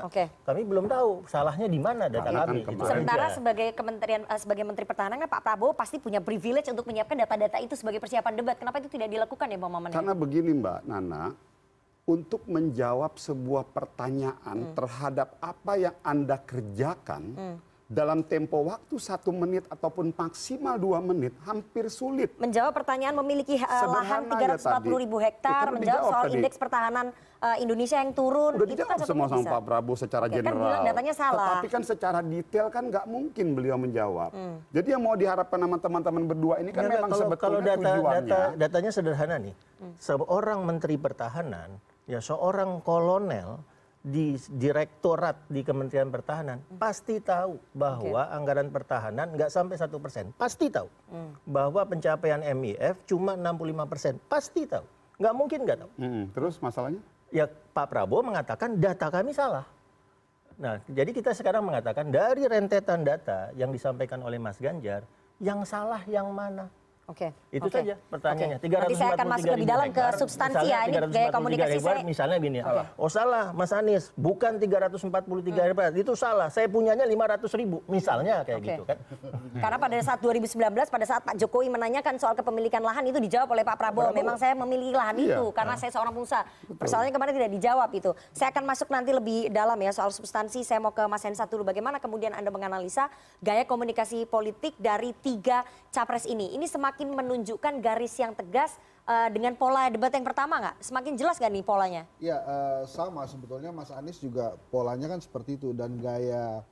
Oke. kami belum tahu salahnya di mana data Karena kami. kan gitu kemarin- Sementara aja. sebagai kementerian eh, sebagai menteri pertahanan kan Pak Prabowo pasti punya privilege untuk menyiapkan data-data itu sebagai persiapan debat. Kenapa itu tidak dilakukan ya Bang Maman? Karena begini Mbak Nana, untuk menjawab sebuah pertanyaan Hmm. terhadap apa yang Anda kerjakan dalam tempo waktu satu menit ataupun maksimal dua menit hampir sulit. menjawab pertanyaan memiliki uh, lahan Sederhana aja 340 ribu hektar, kan menjawab soal tadi. indeks pertahanan uh, Indonesia yang turun. Udah itu dijawab kan semua sama bisa. Pak Prabowo secara Oke, kan general. bilang datanya salah. Tetapi kan secara detail kan nggak mungkin beliau menjawab. Hmm. Jadi yang mau diharapkan sama teman-teman berdua ini kan Nggak, memang kalau, sebetulnya kalau data, tujuannya. data datanya sederhana nih. Hmm. Seorang menteri pertahanan, ya seorang kolonel di direktorat di Kementerian Pertahanan Hmm. pasti tahu bahwa anggaran pertahanan nggak sampai satu persen. Pasti tahu Hmm. bahwa pencapaian MIF cuma 65 persen. Pasti tahu. Nggak mungkin nggak tahu. Mm-mm. Terus masalahnya? Ya Pak Prabowo mengatakan data kami salah. Nah, jadi kita sekarang mengatakan dari rentetan data yang disampaikan oleh Mas Ganjar, yang salah yang mana? Oke. Itu oke. saja pertanyaannya. Oke. Nanti saya akan masuk lebih dalam ke substansi ya. Ini gaya komunikasi saya. Misalnya gini ya. Oh salah Mas Anies, bukan 343 hektar. Itu salah. Saya punyanya 500 ribu. Misalnya kayak Oke. gitu kan. <laughs> Karena pada saat 2019 pada saat Pak Jokowi menanyakan soal kepemilikan lahan itu dijawab oleh Pak Prabowo. Memang saya memiliki lahan Iya. itu karena saya seorang pengusaha. Persoalannya kemarin tidak dijawab itu. Saya akan masuk nanti lebih dalam ya soal substansi. Saya mau ke Mas Hensat dulu. Bagaimana kemudian Anda menganalisa gaya komunikasi politik dari tiga capres ini? Ini semakin menunjukkan garis yang tegas eh, dengan pola debat yang pertama nggak? Semakin jelas nggak nih polanya? Ya eh, sama sebetulnya Mas Anies juga polanya kan seperti itu. Dan gaya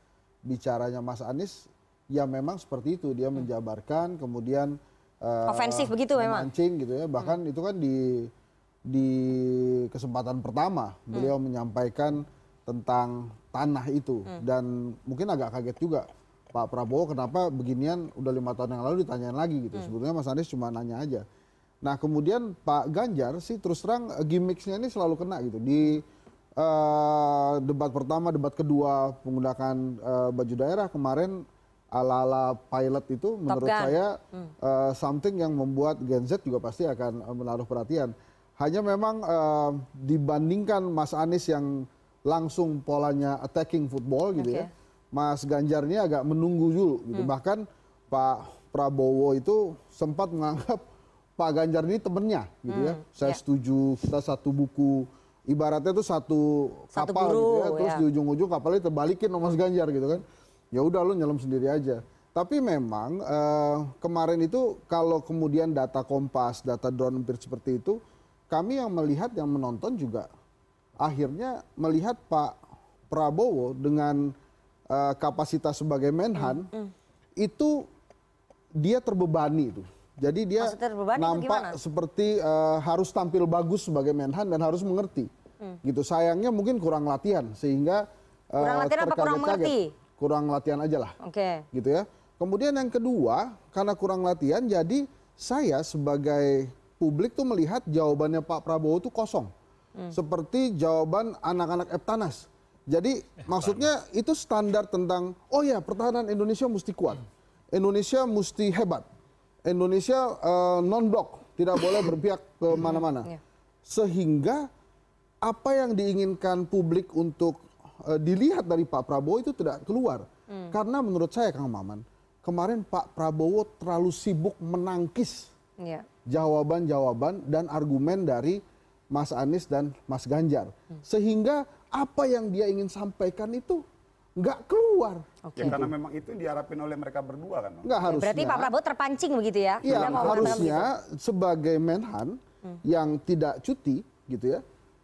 bicaranya Mas Anies ya memang seperti itu. Dia menjabarkan kemudian eh, Ofensif begitu memang? memancing gitu ya. Bahkan itu kan di di kesempatan pertama beliau menyampaikan tentang tanah itu. Dan mungkin agak kaget juga Pak Prabowo kenapa beginian udah lima tahun yang lalu ditanyain lagi gitu sebetulnya Mas Anies cuma nanya aja Nah kemudian Pak Ganjar sih terus terang eh, gimmicksnya ini selalu kena gitu di eh, debat pertama, debat kedua menggunakan eh, baju daerah kemarin ala-ala pilot itu menurut Gun. saya eh, something yang membuat Gen Z juga pasti akan menaruh perhatian. Hanya memang eh, dibandingkan Mas Anies yang langsung polanya attacking football gitu ya, Oke. Mas Ganjar ini agak menunggu dulu gitu. Bahkan Pak Prabowo itu sempat menganggap Pak Ganjar ini temennya gitu ya. Saya ya. setuju kita satu buku ibaratnya itu satu Satu kapal gitu ya. guru, Terus ya. di ujung-ujung kapalnya terbalikin sama Mas Ganjar gitu kan. Ya udah lu nyelam sendiri aja. Tapi memang eh, kemarin itu kalau kemudian data Kompas, data drone empir seperti itu, kami yang melihat yang menonton juga akhirnya melihat Pak Prabowo dengan eh, kapasitas sebagai Menhan Hmm, itu dia terbebani itu. Jadi dia nampak seperti eh, harus tampil bagus sebagai Menhan dan harus mengerti. Gitu. Sayangnya mungkin kurang latihan sehingga eh, Hmm. Kurang latihan apa kurang terkaget-kaget. mengerti? Kurang latihan aja lah Oke. gitu ya. Kemudian yang kedua, karena kurang latihan, jadi saya sebagai publik tuh melihat jawabannya Pak Prabowo itu kosong. Seperti jawaban anak-anak Eptanas. Jadi maksudnya itu standar tentang, oh ya pertahanan Indonesia mesti kuat. Indonesia mesti hebat. Indonesia non blok, tidak boleh berpihak ke mana-mana. Iya. Sehingga apa yang diinginkan publik untuk eh, dilihat dari Pak Prabowo itu tidak keluar. Karena menurut saya Kang Maman, kemarin Pak Prabowo terlalu sibuk menangkis Iya. jawaban-jawaban dan argumen dari Mas Anies dan Mas Ganjar. Sehingga apa yang dia ingin sampaikan itu nggak keluar. Oke. Ya karena memang itu yang diharapin oleh mereka berdua kan. Bang? Nggak harusnya. Berarti Pak Prabowo terpancing begitu ya? Iya, harusnya sebagai Menhan Hmm. yang tidak cuti gitu ya.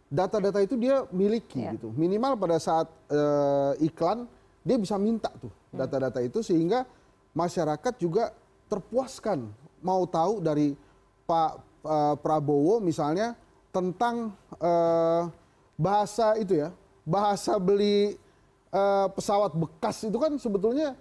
Data-data itu dia miliki Iya. gitu. Minimal pada saat eh, iklan dia bisa minta tuh Hmm. data-data itu sehingga masyarakat juga terpuaskan mau tahu dari Pak eh, Prabowo misalnya tentang eh, bahasa itu ya, bahasa beli eh, pesawat bekas itu kan sebetulnya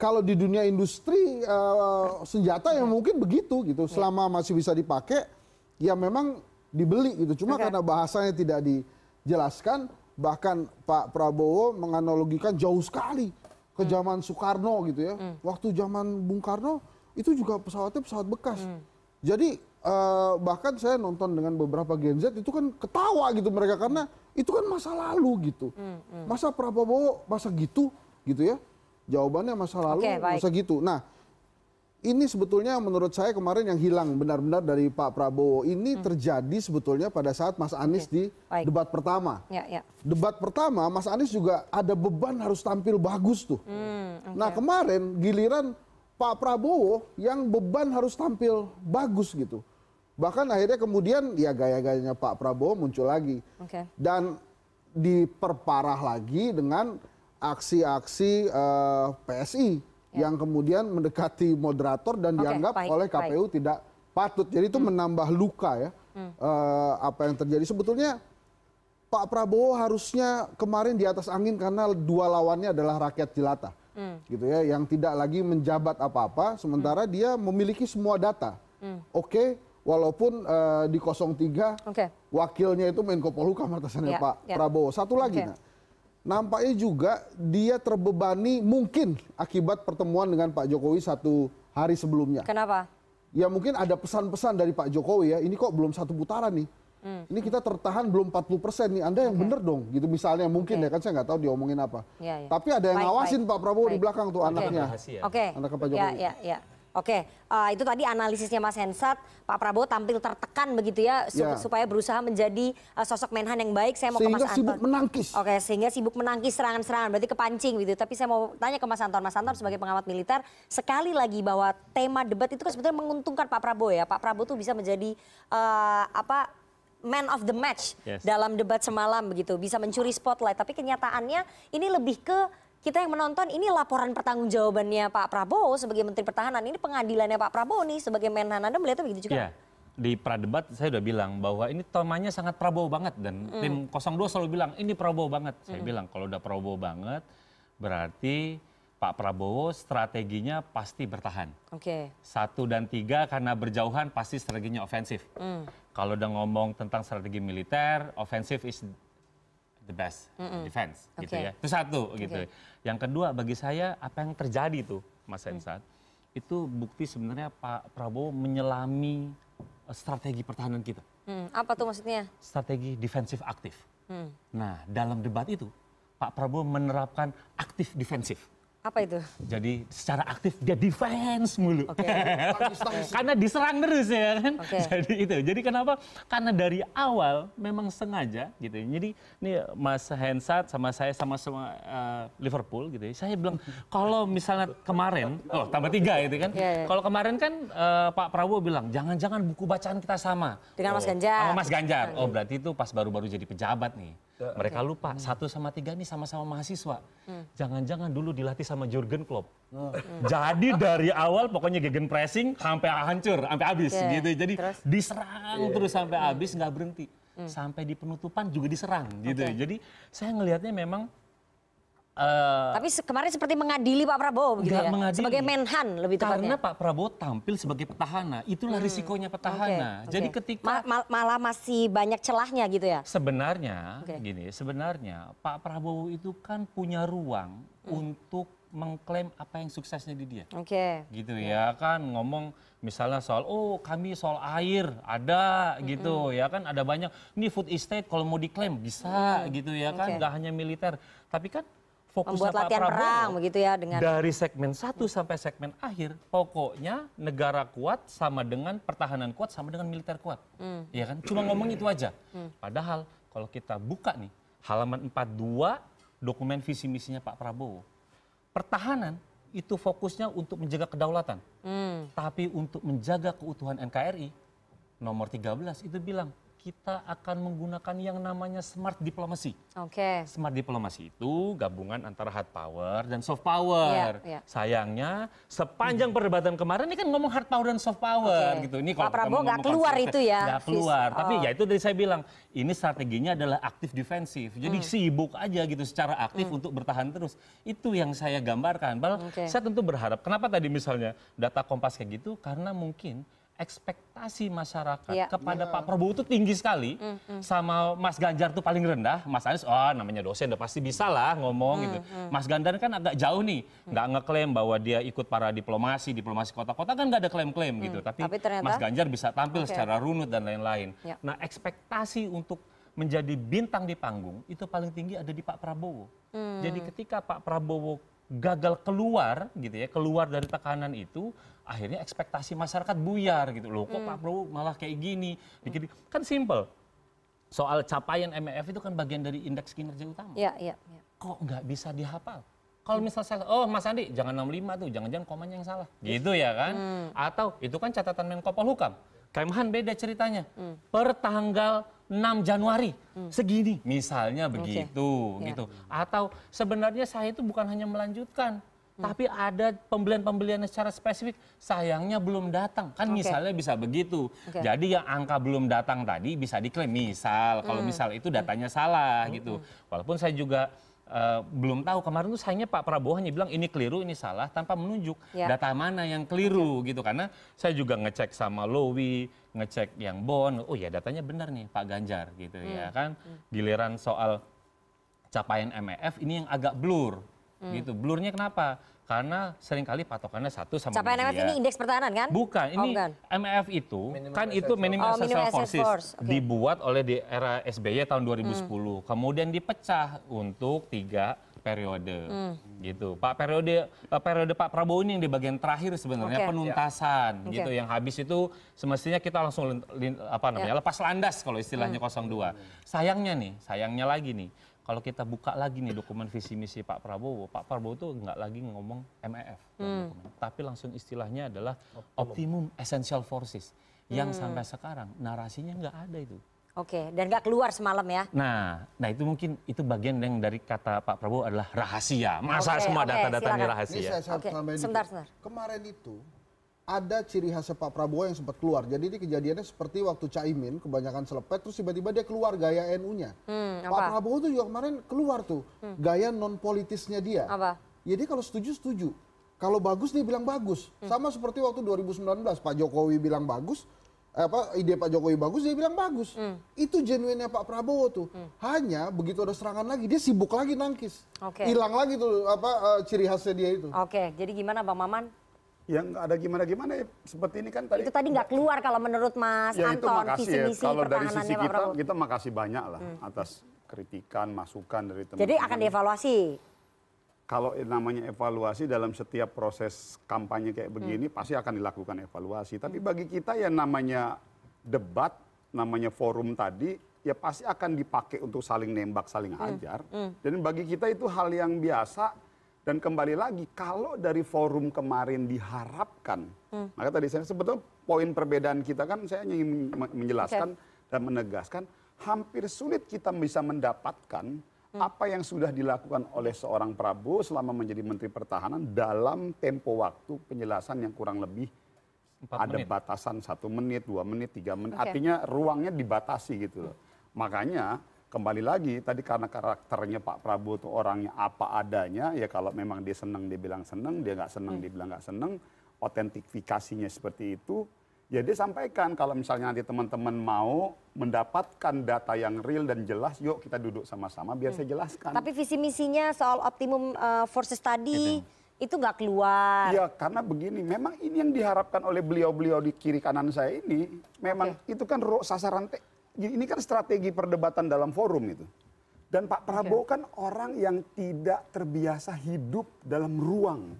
kalau di dunia industri uh, senjata yang mungkin begitu gitu. Selama masih bisa dipakai, ya memang dibeli gitu. Cuma Oke. karena bahasanya tidak dijelaskan, bahkan Pak Prabowo menganalogikan jauh sekali ke zaman Soekarno gitu ya. Waktu zaman Bung Karno itu juga pesawatnya pesawat bekas. Jadi eh, bahkan saya nonton dengan beberapa Gen Z itu kan ketawa gitu mereka karena itu kan masa lalu gitu. Masa Prabowo masa gitu gitu ya? Jawabannya masa lalu baik. masa gitu. Nah, ini sebetulnya menurut saya kemarin yang hilang benar-benar dari Pak Prabowo ini terjadi sebetulnya pada saat Mas Anies di baik. debat pertama. Ya, ya. Debat pertama Mas Anies juga ada beban harus tampil bagus tuh. Hmm, oke. Nah kemarin giliran Pak Prabowo yang beban harus tampil bagus gitu. Bahkan akhirnya kemudian ya gaya-gayanya Pak Prabowo muncul lagi. Oke. Dan diperparah lagi dengan aksi-aksi eh, PSI yang kemudian mendekati moderator dan. Oke, dianggap baik, oleh baik. Hmm. KPU tidak patut. Jadi itu menambah luka ya eh, apa yang terjadi. Sebetulnya Pak Prabowo harusnya kemarin di atas angin karena dua lawannya adalah rakyat jelata. Hmm. Gitu ya, yang tidak lagi menjabat apa-apa sementara dia memiliki semua data. Hmm. Oke, walaupun eh, di 03 Oke. wakilnya itu Menko Polhukam atasannya Ya, Pak ya. Prabowo. Satu lagi, Oke. nah, nampaknya juga dia terbebani mungkin akibat pertemuan dengan Pak Jokowi satu hari sebelumnya. Kenapa? Ya mungkin ada pesan-pesan dari Pak Jokowi ya, ini kok belum satu putaran nih. Hmm. Ini kita tertahan belum 40 persen nih, Anda yang bener dong, gitu misalnya mungkin Oke. ya kan saya nggak tahu diomongin apa. Ya, ya. Tapi ada yang Baik, ngawasin baik. Pak Prabowo di Baik. belakang tuh Oke. anaknya. Oke. Anaknya Pak Ya, Jokowi. ya, ya. Oke, eh, itu tadi analisisnya Mas Hensat. Pak Prabowo tampil tertekan begitu ya, Ya. supaya berusaha menjadi eh, sosok Menhan yang baik. Saya mau ke Sehingga Mas sibuk Anton. menangkis. Oke, sehingga sibuk menangkis serangan-serangan, berarti kepancing gitu. Tapi saya mau tanya ke Mas Anton. Mas Anton sebagai pengamat militer, sekali lagi bahwa tema debat itu kan sebetulnya menguntungkan Pak Prabowo ya. Pak Prabowo tuh bisa menjadi eh, apa man of the match Yes. dalam debat semalam begitu, bisa mencuri spotlight. Tapi kenyataannya ini lebih ke kita yang menonton ini laporan pertanggungjawabannya Pak Prabowo sebagai Menteri Pertahanan. Ini pengadilannya Pak Prabowo nih sebagai Menhan. Anda melihatnya begitu juga? Iya. Di pradebat saya udah bilang bahwa ini temanya sangat Prabowo banget dan Hmm. tim 02 selalu bilang ini Prabowo banget. Saya Hmm. bilang kalau udah Prabowo banget berarti Pak Prabowo strateginya pasti bertahan. Oke. Satu dan tiga karena berjauhan pasti strateginya ofensif. Hmm. Kalau udah ngomong tentang strategi militer, ofensif is the best Mm-mm. defense gitu Oke. ya. Itu satu gitu. Oke. Yang kedua bagi saya apa yang terjadi tuh Mas Hensat itu bukti sebenarnya Pak Prabowo menyelami eh, strategi pertahanan kita, Hmm, apa tuh maksudnya? strategi defensif aktif. Hmm. Nah, dalam debat itu Pak Prabowo menerapkan aktif defensif. Apa itu? Jadi secara aktif dia defense mulu. Oke. <laughs> Karena diserang terus ya kan. Oke. Jadi itu. Jadi kenapa? Karena dari awal memang sengaja gitu. Jadi ini Mas Hensat sama saya sama-sama eh, Liverpool gitu. ya. Saya bilang kalau misalnya kemarin, oh tambah tiga gitu kan. Iya, iya. Kalau kemarin kan eh, Pak Prabowo bilang jangan-jangan buku bacaan kita sama. Dengan Mas Oh, Ganjar. Sama Mas Ganjar. Oh berarti itu pas baru-baru jadi pejabat nih. Mereka lupa satu sama tiga nih sama-sama mahasiswa. Hmm. Jangan-jangan dulu dilatih sama Jurgen Klopp. Jadi dari awal pokoknya gegen pressing sampai hancur, sampai habis Oke, gitu. Jadi terus? diserang Iya. terus sampai habis nggak berhenti. Sampai di penutupan juga diserang gitu. Oke. Jadi saya ngelihatnya memang eh, Tapi se- kemarin seperti mengadili Pak Prabowo begitu ya? mengadili. Sebagai Menhan lebih tepatnya. karena Pak Prabowo tampil sebagai petahana, itulah Hmm. risikonya petahana. Oke, Jadi oke. ketika Ma- ma- malah masih banyak celahnya gitu ya? Sebenarnya Oke. gini, sebenarnya Pak Prabowo itu kan punya ruang Hmm. untuk mengklaim apa yang suksesnya di dia. Oke. Gitu ya kan ngomong misalnya soal oh kami soal air ada gitu ya kan ada banyak ini food estate kalau mau diklaim bisa Mm. gitu ya kan nggak hanya militer tapi kan fokusnya Membuat Pak latihan Prabowo perang begitu ya dengan dari segmen 1 sampai segmen akhir pokoknya negara kuat sama dengan pertahanan kuat sama dengan militer kuat Hmm. ya kan cuma ngomong itu aja Hmm. padahal kalau kita buka nih halaman 42 dokumen visi misinya Pak Prabowo pertahanan itu fokusnya untuk menjaga kedaulatan Hmm. tapi untuk menjaga keutuhan NKRI nomor 13 itu bilang kita akan menggunakan yang namanya smart diplomacy. Oke. Smart diplomacy itu gabungan antara hard power dan soft power. Iya, iya. Sayangnya sepanjang perdebatan kemarin ini kan ngomong hard power dan soft power Oke. gitu. Ini Pak kalau kita Prabowo nggak keluar itu ya, Nggak keluar. vis- Tapi oh. ya itu dari saya bilang ini strateginya adalah aktif defensif. Jadi Hmm. sibuk aja gitu secara aktif untuk bertahan terus. Itu yang saya gambarkan. Padahal Oke. saya tentu berharap. Kenapa tadi misalnya data Kompas kayak gitu? Karena mungkin ekspektasi masyarakat Iya. kepada Pak Prabowo itu tinggi sekali, sama Mas Ganjar tuh paling rendah. Mas Anies, oh namanya dosen udah pasti bisa lah ngomong gitu. Mas Ganjar kan agak jauh nih, nggak ngeklaim bahwa dia ikut para diplomasi, diplomasi kota-kota kan nggak ada klaim-klaim gitu. Tapi, Tapi ternyata- Mas Ganjar bisa tampil Oke. secara runut dan lain-lain. Ya. Nah ekspektasi untuk menjadi bintang di panggung itu paling tinggi ada di Pak Prabowo. Jadi ketika Pak Prabowo gagal keluar gitu ya, keluar dari tekanan itu, akhirnya ekspektasi masyarakat buyar gitu loh. Kok Pak Prabowo malah kayak gini? Dikit- Kan simple. Soal capaian MEF itu kan bagian dari indeks kinerja utama. Iya, iya, iya. Kok nggak bisa dihafal? Kalau misal saya, oh Mas Andi jangan 65 tuh, jangan-jangan komanya yang salah. Gitu ya kan? Atau itu kan catatan Menko Polhukam. Kemhan beda ceritanya. Per tanggal 6 Januari segini misalnya begitu Ya. gitu. Atau sebenarnya saya itu bukan hanya melanjutkan tapi ada pembelian-pembelian secara spesifik sayangnya belum datang. Kan Oke. misalnya bisa begitu. Oke. jadi yang angka belum datang tadi bisa diklaim. Misal kalau misal itu datanya salah gitu. Walaupun saya juga eh, belum tahu. Kemarin tuh sayangnya Pak Prabowo hanya bilang ini keliru ini salah tanpa menunjuk Ya. data mana yang keliru gitu. Karena saya juga ngecek sama Lowi ngecek yang Bon. Oh ya datanya benar nih Pak Ganjar gitu ya kan. Giliran soal capaian MEF ini yang agak blur gitu. Blurnya kenapa karena sering kali patokannya satu sama Capaian. MF ini indeks pertahanan kan? Bukan, Oh, ini bukan. MEF itu kan itu minimum Oh, minimum essential essential forces force. Hmm. dibuat oleh di era SBY tahun 2010. Kemudian dipecah untuk tiga periode Hmm. gitu. Pak periode eh, periode Pak Prabowo ini yang di bagian terakhir sebenarnya Oke. penuntasan Oke. gitu. Yang habis itu semestinya kita langsung lin- lin- apa namanya Ya. lepas landas kalau istilahnya 02. Sayangnya nih, sayangnya lagi nih. Kalau kita buka lagi nih dokumen visi misi Pak Prabowo, Pak Prabowo tuh nggak lagi ngomong MEF, dokumen. tapi langsung istilahnya adalah optimum essential forces yang sampai sekarang narasinya nggak ada itu. Oke, dan nggak keluar semalam ya? Nah, nah itu mungkin itu bagian yang dari kata Pak Prabowo adalah rahasia. Masa Oke, semua oke, data-data ini silakan. rahasia? Ini saya, saya dikit. sebentar, sebentar. Kemarin itu ada ciri khasnya Pak Prabowo yang sempat keluar. Jadi ini kejadiannya seperti waktu Caimin kebanyakan selepet terus tiba-tiba dia keluar gaya NU-nya. Hmm, Pak? Prabowo tuh juga kemarin keluar tuh gaya non politisnya dia. Apa? Jadi kalau setuju setuju. Kalau bagus dia bilang bagus. Hmm. Sama seperti waktu 2019 Pak Jokowi bilang bagus, eh, apa ide Pak Jokowi bagus dia bilang bagus. Hmm. Itu genuinnya Pak Prabowo tuh. Hanya begitu ada serangan lagi dia sibuk lagi nangkis. Hilang lagi tuh apa eh, ciri khasnya dia itu. Oke, jadi gimana Bang Maman? Yang nggak ada gimana-gimana ya seperti ini kan tadi. Itu tadi nggak keluar kalau menurut Mas ya itu Anton, makasih visi ya. misi Kalau dari sisi kita. Hmm. kita makasih banyak lah atas kritikan, masukan dari teman-teman. Jadi akan dievaluasi. Kalau namanya evaluasi dalam setiap proses kampanye kayak begini Hmm. pasti akan dilakukan evaluasi. Tapi bagi kita ya namanya debat, namanya forum tadi ya pasti akan dipakai untuk saling nembak, saling Hmm. ajar. Dan bagi kita itu hal yang biasa. Dan kembali lagi kalau dari forum kemarin diharapkan, Hmm. maka tadi saya sebetulnya poin perbedaan kita kan saya ingin men- menjelaskan dan menegaskan hampir sulit kita bisa mendapatkan apa yang sudah dilakukan oleh seorang Prabowo selama menjadi Menteri Pertahanan dalam tempo waktu penjelasan yang kurang lebih Empat ada menit. batasan satu menit, dua menit, tiga menit. Oke. Artinya ruangnya dibatasi gitu loh. Makanya kembali lagi tadi karena karakternya Pak Prabowo itu orangnya apa adanya, ya kalau memang dia senang dia bilang senang, dia nggak senang dia bilang nggak senang, otentifikasinya seperti itu. Ya dia sampaikan kalau misalnya nanti teman-teman mau mendapatkan data yang real dan jelas, yuk kita duduk sama-sama biar saya jelaskan. Tapi visi misinya soal optimum uh, forces tadi itu nggak keluar. Ya karena begini, memang ini yang diharapkan oleh beliau-beliau di kiri kanan saya ini, memang itu kan sasaran, ini kan strategi perdebatan dalam forum itu. Dan Pak Prabowo kan orang yang tidak terbiasa hidup dalam ruang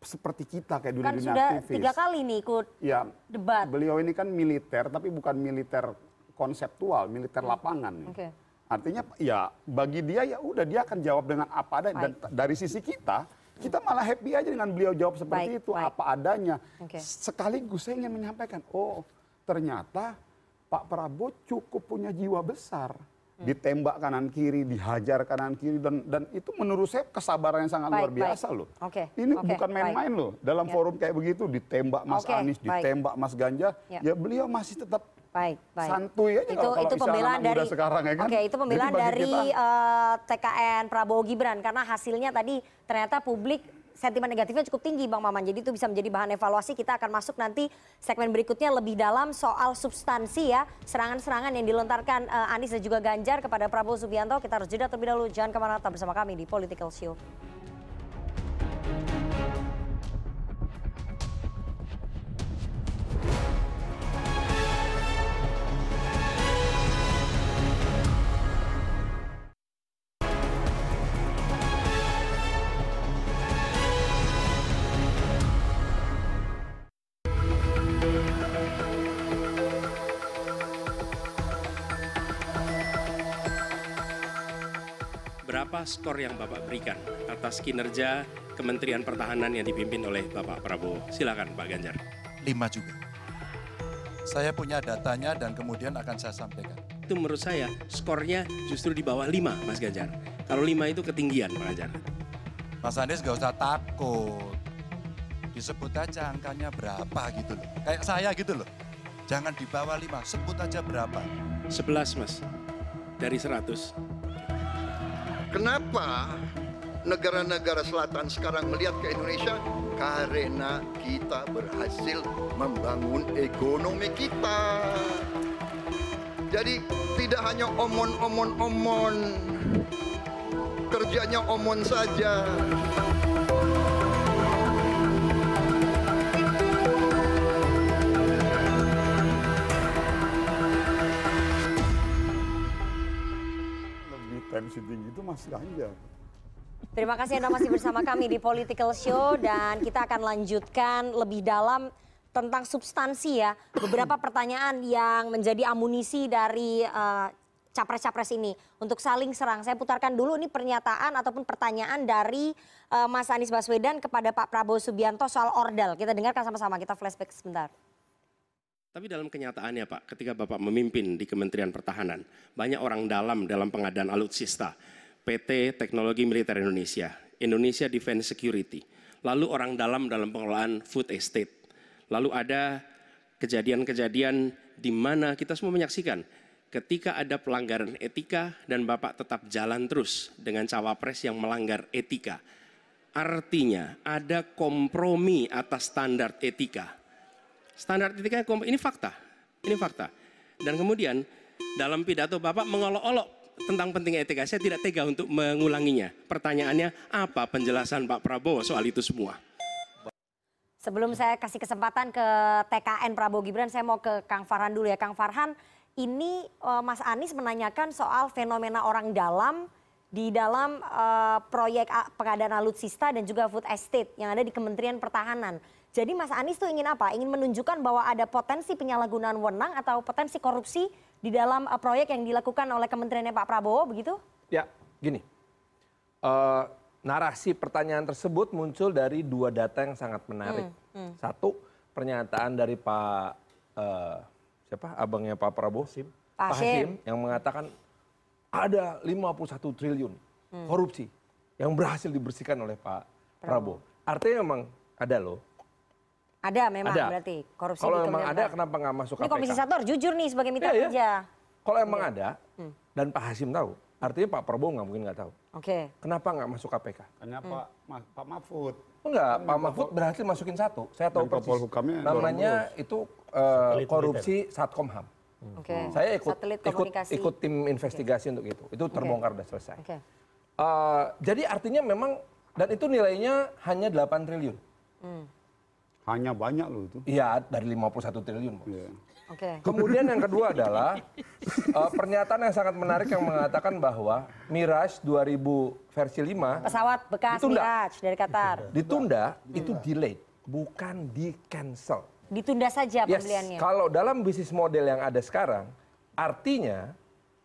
seperti kita kayak Kan dunia-dunia sudah aktivis. tiga kali nih ikut Ya, debat. beliau ini kan militer, tapi bukan militer konseptual, militer lapangan. Hmm. Oke. Artinya ya bagi dia ya udah dia akan jawab dengan apa adanya dan dari sisi kita kita malah happy aja dengan beliau jawab seperti Baik, itu baik. apa adanya. Oke. Sekaligus saya ingin menyampaikan, oh ternyata Pak Prabowo cukup punya jiwa besar. Ditembak kanan kiri, dihajar kanan kiri dan dan itu menurut saya kesabaran yang sangat Baik, luar biasa baik. loh. Oke, Ini oke, bukan main-main loh. Dalam Ya. forum kayak begitu ditembak Mas Oke, Anies, baik. ditembak Mas Ganjar, Ya. ya, beliau masih tetap Baik, baik. santuy aja itu kalau, kalau itu pembelaan muda dari sekarang ya kan. Oke, itu pembelaan dari kita- eh, TKN Prabowo Gibran karena hasilnya tadi ternyata publik sentimen negatifnya cukup tinggi Bang Maman. Jadi itu bisa menjadi bahan evaluasi. Kita akan masuk nanti segmen berikutnya lebih dalam soal substansi ya, serangan-serangan yang dilontarkan eh, Anies dan juga Ganjar kepada Prabowo Subianto. Kita harus jeda terlebih dahulu. Jangan ke mana-mana tetap bersama kami di Political Show. Berapa skor yang Bapak berikan atas kinerja Kementerian Pertahanan yang dipimpin oleh Bapak Prabowo? Silakan Pak Ganjar. Lima juga. Saya punya datanya dan kemudian akan saya sampaikan. Itu menurut saya skornya justru di bawah 5 Mas Ganjar. Kalau 5 itu ketinggian Pak Ganjar. Mas Anies gak usah takut. Disebut aja angkanya berapa gitu loh. Kayak saya gitu loh. Jangan di bawah lima, sebut aja berapa. 11 Mas. Dari 100. Kenapa negara-negara selatan sekarang melihat ke Indonesia? Karena kita berhasil membangun ekonomi kita. Jadi tidak hanya omon-omon-omon, kerjanya omon saja. Tensi tinggi itu Mas Ganjar. Terima kasih Anda masih bersama kami di Political Show dan kita akan lanjutkan lebih dalam tentang substansi ya. Beberapa pertanyaan yang menjadi amunisi dari eh, capres-capres ini untuk saling serang. Saya putarkan dulu ini pernyataan ataupun pertanyaan dari eh, Mas Anies Baswedan kepada Pak Prabowo Subianto soal ordal. Kita dengarkan sama-sama, kita flashback sebentar. Tapi dalam kenyataannya Pak, ketika Bapak memimpin di Kementerian Pertahanan, banyak orang dalam dalam pengadaan alutsista, PT Teknologi Militer Indonesia, Indonesia Defense Security, lalu orang dalam dalam pengelolaan food estate, lalu ada kejadian-kejadian di mana kita semua menyaksikan ketika ada pelanggaran etika dan Bapak tetap jalan terus dengan cawapres yang melanggar etika. Artinya ada kompromi atas standar etika standar etika ini fakta, ini fakta. Dan kemudian dalam pidato Bapak mengolok-olok tentang pentingnya etika, saya tidak tega untuk mengulanginya. Pertanyaannya, apa penjelasan Pak Prabowo soal itu semua? Sebelum saya kasih kesempatan ke TKN Prabowo Gibran, saya mau ke Kang Farhan dulu ya. Kang Farhan, ini eh, Mas Anies menanyakan soal fenomena orang dalam di dalam eh, proyek pengadaan alutsista dan juga food estate yang ada di Kementerian Pertahanan. Jadi Mas Anies tuh ingin apa? Ingin menunjukkan bahwa ada potensi penyalahgunaan wewenang atau potensi korupsi di dalam eh, proyek yang dilakukan oleh kementeriannya Pak Prabowo begitu? Ya, gini. Eh, narasi pertanyaan tersebut muncul dari dua data yang sangat menarik. Hmm, hmm. Satu, pernyataan dari Pak eh, siapa? Abangnya Pak Prabowo, Sim. Pak Hashim. yang mengatakan ada 51 triliun Hmm. korupsi yang berhasil dibersihkan oleh Pak Prabowo. Artinya memang ada loh. Ada memang Ada. berarti korupsi Kalau memang ada kenapa nggak masuk Ini KPK? Komisi Satu harus jujur nih sebagai mitra iya. kerja. Kalau emang Iya. ada Hmm. dan Pak Hasim tahu, artinya Pak Prabowo nggak mungkin nggak tahu. Oke. Kenapa nggak masuk KPK? Karena Hmm. Pak Ma- Pak Mahfud. Enggak, Pak Mahfud berhasil masukin satu. Saya tahu Menko persis. Namanya itu Satelit korupsi Satkomham. Oke. Saya ikut ikut ikut tim investigasi untuk itu. Itu terbongkar udah selesai. Oke. Eh, jadi artinya memang dan itu nilainya hanya 8 triliun. Hmm. Hanya banyak loh itu. Iya, dari 51 triliun. Bos. Iya. Oke. Kemudian yang kedua <laughs> adalah eh, pernyataan yang sangat menarik yang mengatakan bahwa Mirage 2000 versi 5 Pesawat bekas Ditunda. Mirage dari Qatar. <laughs> ditunda itu delayed, bukan di cancel. Ditunda saja Yes, pembeliannya. kalau dalam bisnis model yang ada sekarang, artinya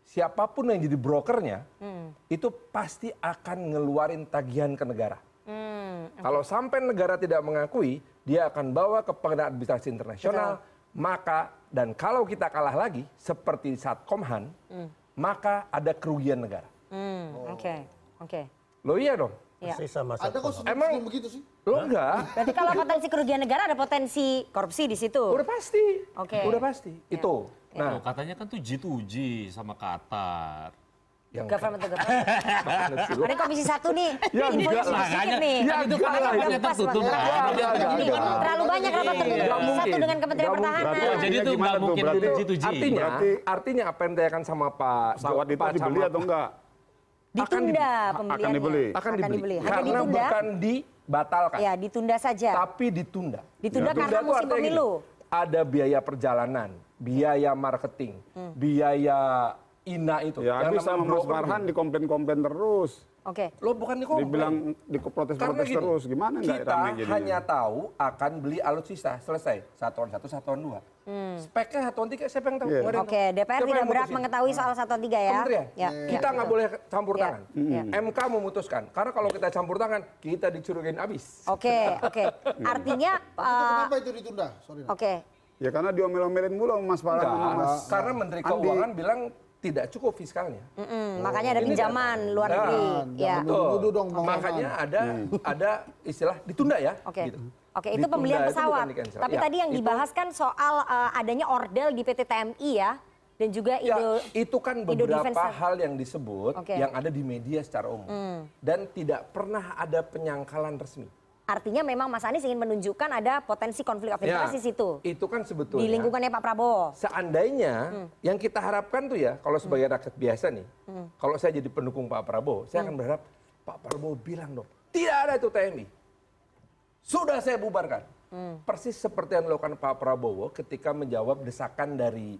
siapa pun yang jadi brokernya Hmm. itu pasti akan ngeluarin tagihan ke negara. Hmm. Kalau sampai negara tidak mengakui, dia akan bawa ke pengadilan administrasi internasional, maka dan kalau kita kalah lagi seperti saat Komhan, Hmm. maka ada kerugian negara. Hmm, Oke, oke. Lo iya dong? Iya. Persis sama Ada kok sebelum begitu sih. Lo enggak? Berarti kalau potensi kerugian negara ada potensi korupsi di situ. Udah pasti. Oke. Udah pasti. Itu. Nah, Nah, katanya kan tuh G2G sama Qatar. Yang Government to government. <laughs> Ada komisi satu nih. Ya, enggak sedikit lah, hanya- nih. Ya, itu kan lah, rapat itu tertutup tertutup. Terlalu banyak rapat tertutup Nggak komisi satu dengan Kementerian. Pertahanan. Jadi itu nggak mungkin Berarti- G2G. artinya Berarti- artinya apa yang ditanyakan sama Pak Pesawat itu dibeli atau enggak? Ditunda akan pembeliannya. dibeli. akan dibeli. Karena ditunda. bukan dibatalkan, Ya, ditunda saja. tapi ditunda. Ditunda karena tuh musim artinya gini, pemilu. ada biaya perjalanan, biaya marketing, Hmm. biaya ina itu. Ya Yang namanya sama Mas Farhan itu. dikomplain-komplain terus. Oke. Lo bukan dikomplain. Dibilang Karena diprotes-protes gini, terus. Gimana enggak kita rame jadinya? hanya tahu akan beli alutsista, selesai. Satuan satu, satuan dua. Speknya satuan tiga, siapa yang tahu? Iya. Yang Hmm. Oke, tahu. DPR Siapa tidak berhak mengetahui soal satu tiga ya. Kementerian. Ya, Kita ya, nggak gitu. boleh campur Ya, tangan. ya. MK memutuskan. Karena kalau kita campur tangan, kita dicurigain abis. Oke, oke. Artinya Itu eh, kenapa itu ditunda? Sorry. Nak. oke. Ya karena diomel-omelin mulu sama Mas Farhan sama Mas karena Menteri Andi. Keuangan bilang tidak cukup fiskalnya. Mm-mm, makanya ada Ini pinjaman luar Nah, negeri. Ya. Nuduh-nuduh dong, Makanya ada ada istilah ditunda ya. Oke. gitu. Oke, itu Ditunda pembelian itu pesawat. di-cancel. Tapi Ya, tadi yang itu- dibahas kan soal eh, adanya ordel di PT TMI ya dan juga Ya, Indo itu kan beberapa Defense hal yang disebut Oke. yang ada di media secara umum dan tidak pernah ada penyangkalan resmi. Artinya memang Mas Anies ingin menunjukkan ada potensi konflik of interest di situ. Itu kan sebetulnya Di lingkungannya Pak Prabowo. Seandainya yang kita harapkan tuh ya, kalau sebagai rakyat biasa nih, Hmm. kalau saya jadi pendukung Pak Prabowo, saya akan berharap Pak Prabowo bilang dong, tidak ada itu TNI. Sudah saya bubarkan. Hmm. Persis seperti yang dilakukan Pak Prabowo ketika menjawab desakan dari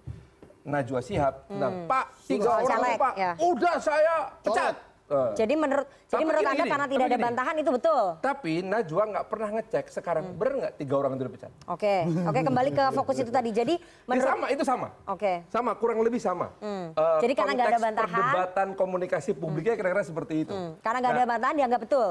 Najwa Shihab tentang Pak tiga Soal orang Hmm. caleg, Pak, ya. udah saya pecat. Jadi menurut jadi menurut gini, Anda gini, karena tidak ada gini. bantahan itu betul. Tapi Najwa nggak pernah ngecek sekarang benar nggak tiga orang itu dipecat. Oke. Oke, kembali ke fokus itu tadi. Jadi Ini menurut sama, itu sama. Oke. Sama, kurang lebih sama. Hmm. Eh, Jadi karena nggak ada bantahan. Perdebatan komunikasi publiknya kira-kira seperti itu. Hmm, Karena nggak ada Nah, bantahan dianggap betul.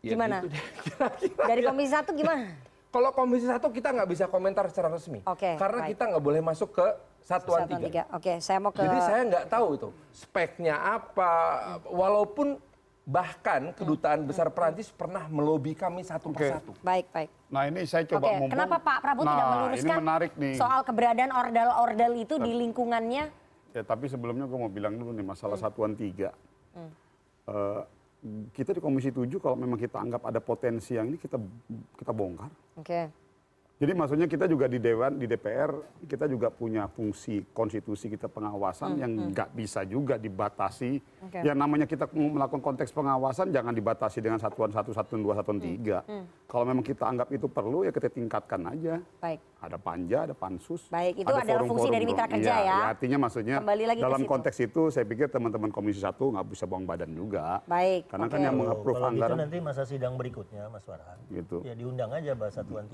ya Gimana? gitu deh. <laughs> Dari Komisi Satu gimana? Kalau komisi satu kita nggak bisa komentar secara resmi. Oke, Karena baik. kita nggak boleh masuk ke satuan, tiga. tiga. Oke, saya mau ke Jadi saya nggak tahu itu speknya apa. Walaupun bahkan kedutaan besar Perancis pernah melobi kami satu Oke. persatu. baik, baik. Nah ini saya coba Oke, mumpung- kenapa Pak Prabowo tidak Nah, meluruskan ini menarik nih. soal keberadaan ordal-ordal itu di lingkungannya? Ya tapi sebelumnya gue mau bilang dulu nih masalah satuan tiga. Eh, kita di Komisi 7 kalau memang kita anggap ada potensi yang ini kita kita bongkar. Oke. Jadi maksudnya kita juga di Dewan, di DPR, kita juga punya fungsi konstitusi kita pengawasan yang nggak bisa juga dibatasi. Oke. Yang namanya kita melakukan konteks pengawasan jangan dibatasi dengan satuan satu, satuan dua, satuan tiga. Kalau memang kita anggap itu perlu ya kita tingkatkan aja. Baik. Ada panja, ada pansus. Baik, itu ada adalah fungsi dari mitra kerja Iya, ya. Artinya maksudnya Kembali lagi ke dalam situ. konteks itu saya pikir teman-teman Komisi satu nggak bisa buang badan juga. Baik. Karena kan oke. yang mengapprove kalau gitu anggaran nanti masa sidang berikutnya, Mas Farhan. gitu. Ya diundang aja bahas satuan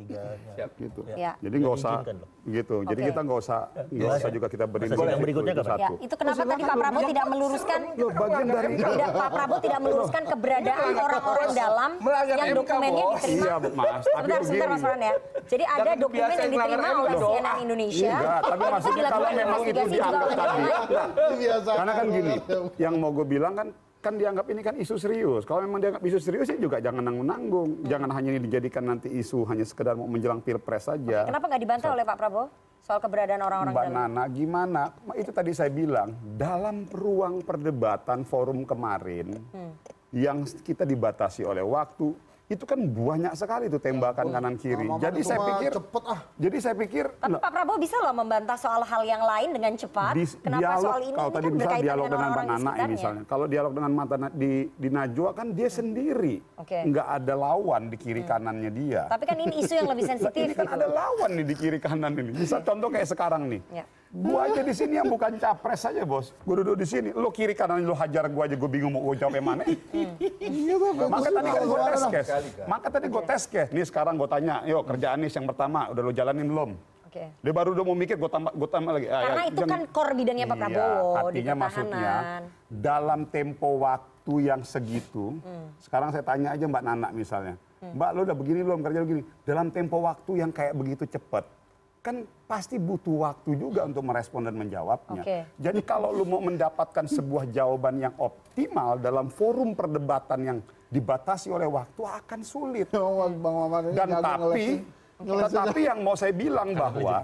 gitu. Ya. Jadi nggak usah diizinkan loh. gitu. Jadi Oke. kita nggak usah nggak usah juga kita beri sidang berikutnya kapan? Ya, itu kenapa tadi Pak Prabowo tidak meluruskan Loh, bagian dari tidak Pak Prabowo tidak meluruskan keberadaan orang-orang dalam yang dokumennya diterima. Iya, Mas. Tapi Sebentar, sebentar. Mas Farhan ya. Jadi ada dokumen yang diterima oleh. CNN Indonesia. Enggak, tapi Itu maksudnya kalau memang itu dianggap tadi. Karena kan gini, yang mau gue bilang kan kan dianggap ini kan isu serius. Kalau memang dianggap isu serius ya juga jangan nanggung-nanggung. Jangan hanya ini dijadikan nanti isu hanya sekedar mau menjelang pilpres saja. Kenapa nggak dibantah oleh Pak Prabowo soal keberadaan orang-orang Mbak dalam? Nana gimana? Ma- Itu tadi saya bilang dalam ruang perdebatan forum kemarin Hmm. yang kita dibatasi oleh waktu itu kan banyak sekali tuh tembakan kanan kiri. Mama Jadi itu saya pikir cepet ah. jadi saya pikir Tapi nah, Pak Prabowo bisa loh membantah soal hal yang lain dengan cepat. di Kenapa dialog soal ini? kalau Ini tadi kan misal berkaitan dialog dengan orang-orang di Nana misalnya kalau dialog dengan mata di di Najwa kan dia sendiri Oke. nggak ada lawan di kiri kanannya dia Tapi kan ini isu yang lebih sensitif. <laughs> ini kan gitu. ada lawan nih di kiri kanan ini misal contoh kayak sekarang nih Ya. Gua aja di sini yang bukan capres aja bos. Gua duduk di sini. Lo kiri kanan lo hajar gua aja gua bingung mau gua jawab yang mana. Maka tadi kan gua tes case. Maka tadi gua tes case. Nih sekarang gua tanya yuk kerja Anies yang pertama udah lo jalanin belum? Oke. dia baru udah mau mikir gue tambah gue tambah lagi. Ah, ya, Karena itu jangan- kan core bidangnya Pak Iya, Prabowo di artinya maksudnya dalam tempo waktu yang segitu Hmm. sekarang saya tanya aja Mbak Nana misalnya Mbak lo udah begini belum? Kerja begini. Dalam tempo waktu yang kayak begitu cepat, kan pasti butuh waktu juga untuk merespon dan menjawabnya. Oke. Jadi kalau lu mau mendapatkan sebuah jawaban yang optimal dalam forum perdebatan yang dibatasi oleh waktu akan sulit. <laughs> Dan tapi, tetapi yang mau saya bilang bahwa